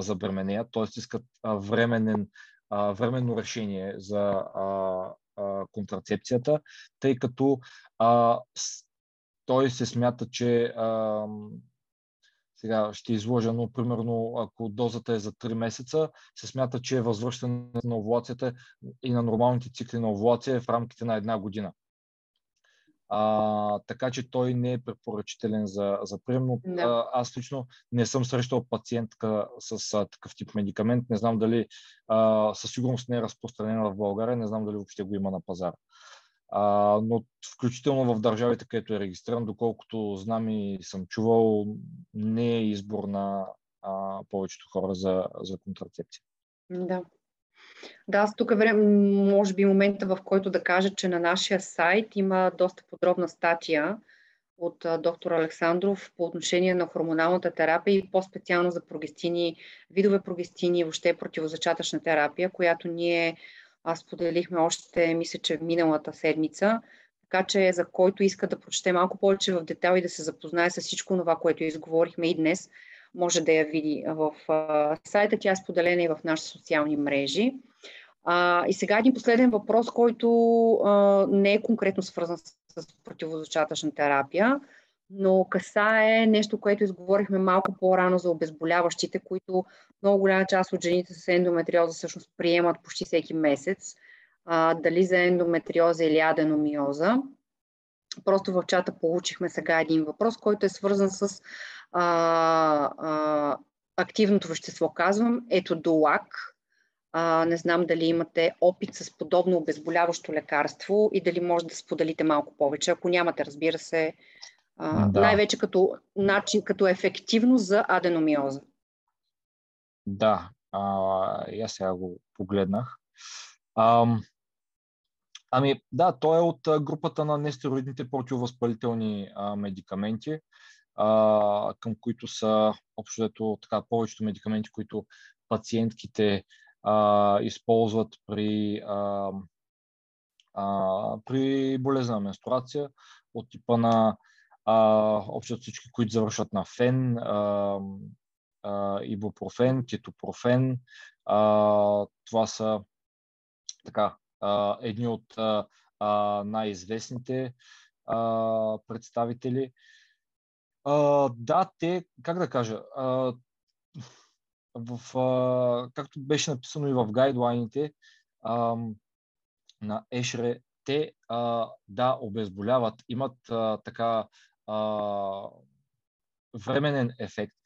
забременеят, т.е. искат временен, временно решение за контрацепцията, тъй като а, той се смята, че а, сега ще изложа, но примерно ако дозата е за 3 месеца, се смята, че възвръщането на овулацията и на нормалните цикли на овулация е в рамките на една година. А, така че той не е препоръчителен за, за прием, но да. аз лично не съм срещал пациентка с а, такъв тип медикамент. Не знам дали а, със сигурност не е разпространен в България, не знам дали въобще го има на пазара. А, но включително в държавите, където е регистриран, доколкото знам и съм чувал, не е избор на а, повечето хора за, за контрацепция. Да. Да, аз тук е време, може би момента, в който да кажа, че на нашия сайт има доста подробна статия от доктор Александров по отношение на хормоналната терапия и по-специално за прогестини, видове прогестини и въобще противозачатъчна терапия, която ние аз поделихме още, мисля, че миналата седмица. Така че за който иска да прочете малко повече в детал и да се запознае с всичко това, което изговорихме и днес, може да я види в сайта. Тя е споделена и в нашите социални мрежи. А, и сега един последен въпрос, който а, не е конкретно свързан с, с противозачатъчна терапия, но касае нещо, което изговорихме малко по-рано за обезболяващите, които много голяма част от жените с ендометриоза всъщност приемат почти всеки месец. а, дали за ендометриоза или аденомиоза. Просто в чата получихме сега един въпрос, който е свързан с а, а, активното вещество, казвам, ето долак. А, не знам дали имате опит с подобно обезболяващо лекарство и дали може да споделите малко повече. Ако нямате, разбира се, а, да. най-вече като начин, като ефективно за аденомиоза. Да, а, аз сега го погледнах. А, ами да, той е от групата на нестероидните противовъзпалителни а, медикаменти, а, към които са общо така повечето медикаменти, които пациентките а, използват при, а, а, при болезна менструация от типа на а, общо всички, които завършват на фен, а, а, ибупрофен, кетопрофен. А, това са така, а, едни от а, най-известните а, представители. Да, те, как да кажа, а, в, а, както беше написано и в гайдлайните а, на Ешре, те а, да обезболяват, имат а, така а, временен ефект,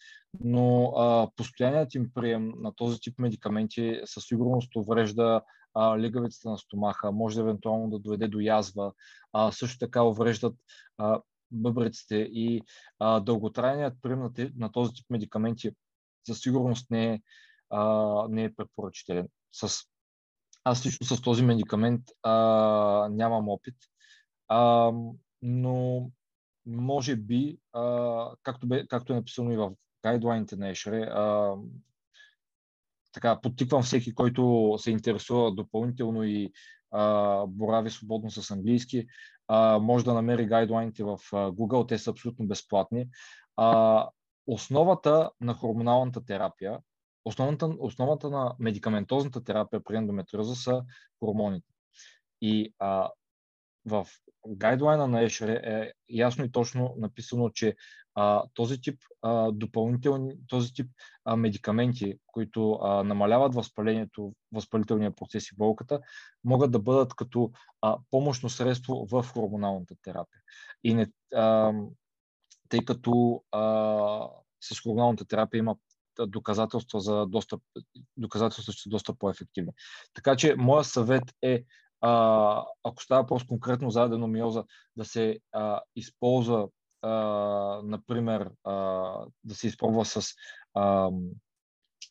но а, постоянният им прием на този тип медикаменти със сигурност уврежда а, лигавицата на стомаха, може евентуално да доведе до язва, а, също така увреждат а, бъбреците и а, дълготрайният прием на, на този тип медикаменти със сигурност не е, а, не е препоръчителен. С, аз лично с този медикамент а, нямам опит, а, но може би, а, както, бе, както е написано и в гайдлайните на Ешре, а, така, подтиквам всеки, който се интересува допълнително и а, борави свободно с английски, а, може да намери гайдлайните в Google, те са абсолютно безплатни. А, основата на хормоналната терапия, основата, основата на медикаментозната терапия при ендометриоза са хормоните. И а, в гайдлайна на Ешре е ясно и точно написано, че а, този тип а, допълнителни, този тип а, медикаменти, които а, намаляват възпалението, възпалителния процес и болката, могат да бъдат като а, помощно средство в хормоналната терапия. И не, а, тъй като а, с хормоналната терапия има доказателства за доста, доказателства, че са доста по-ефективни. Така че моят съвет е а, ако става просто конкретно за аденомиоза, да се а, използва, а, например, а, да се изпробва с а,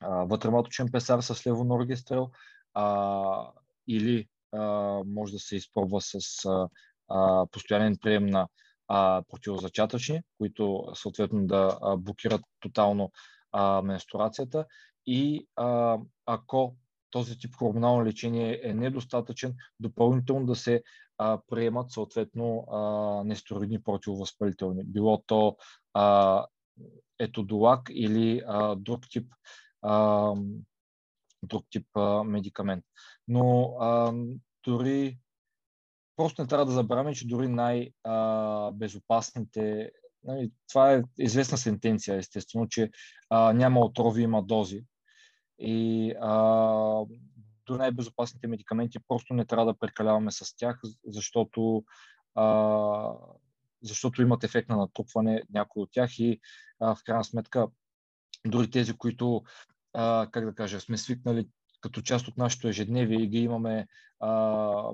а, вътрематочен песар с левоноргестрел а, или а, може да се изпробва с а, а, постоянен прием на а, противозачатъчни, които съответно да а, блокират тотално а, менструацията. И а, ако този тип хормонално лечение е недостатъчен, допълнително да се а, приемат съответно а, нестероидни противовъзпалителни. Било то а, етодолак или а, друг тип, а, друг тип а, медикамент. Но а, дори просто не трябва да забравяме, че дори най-безопасните нали, това е известна сентенция, естествено, че а, няма отрови, има дози. И а, до най-безопасните медикаменти просто не трябва да прекаляваме с тях, защото, а, защото имат ефект на натрупване някои от тях и а, в крайна сметка дори тези, които, а, как да кажа, сме свикнали като част от нашето ежедневие и ги имаме а,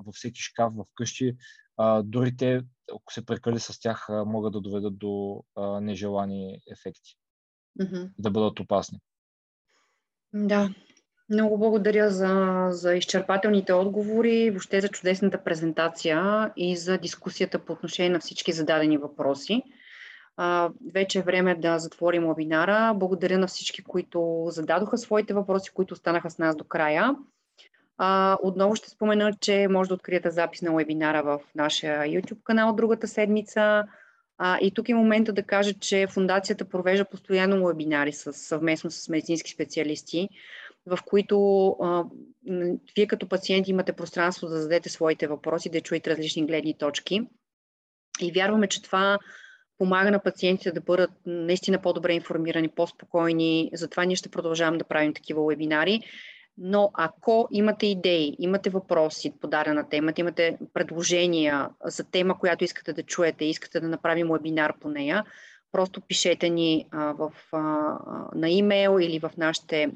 във всеки шкаф в къщи, а, дори те, ако се прекали с тях, а, могат да доведат до а, нежелани ефекти, mm-hmm. да бъдат опасни. Да, много благодаря за, за изчерпателните отговори, въобще за чудесната презентация и за дискусията по отношение на всички зададени въпроси. А, вече е време да затворим вебинара. Благодаря на всички, които зададоха своите въпроси, които останаха с нас до края. А, отново ще спомена, че може да откриете запис на вебинара в нашия YouTube канал другата седмица. А, и тук е момента да кажа, че фундацията провежда постоянно вебинари с, съвместно с медицински специалисти, в които а, вие като пациент имате пространство да зададете своите въпроси, да чуете различни гледни точки. И вярваме, че това помага на пациентите да бъдат наистина по-добре информирани, по-спокойни. Затова ние ще продължаваме да правим такива вебинари. Но ако имате идеи, имате въпроси по дадена тема, имате предложения за тема, която искате да чуете, искате да направим вебинар по нея, просто пишете ни а, в, а, на имейл или в нашите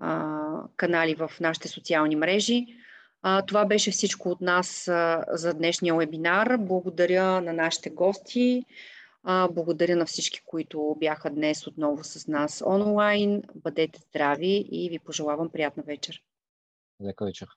а, канали в нашите социални мрежи. А, това беше всичко от нас а, за днешния вебинар. Благодаря на нашите гости. А, благодаря на всички, които бяха днес отново с нас онлайн. Бъдете здрави и ви пожелавам приятна вечер. Лека вечер.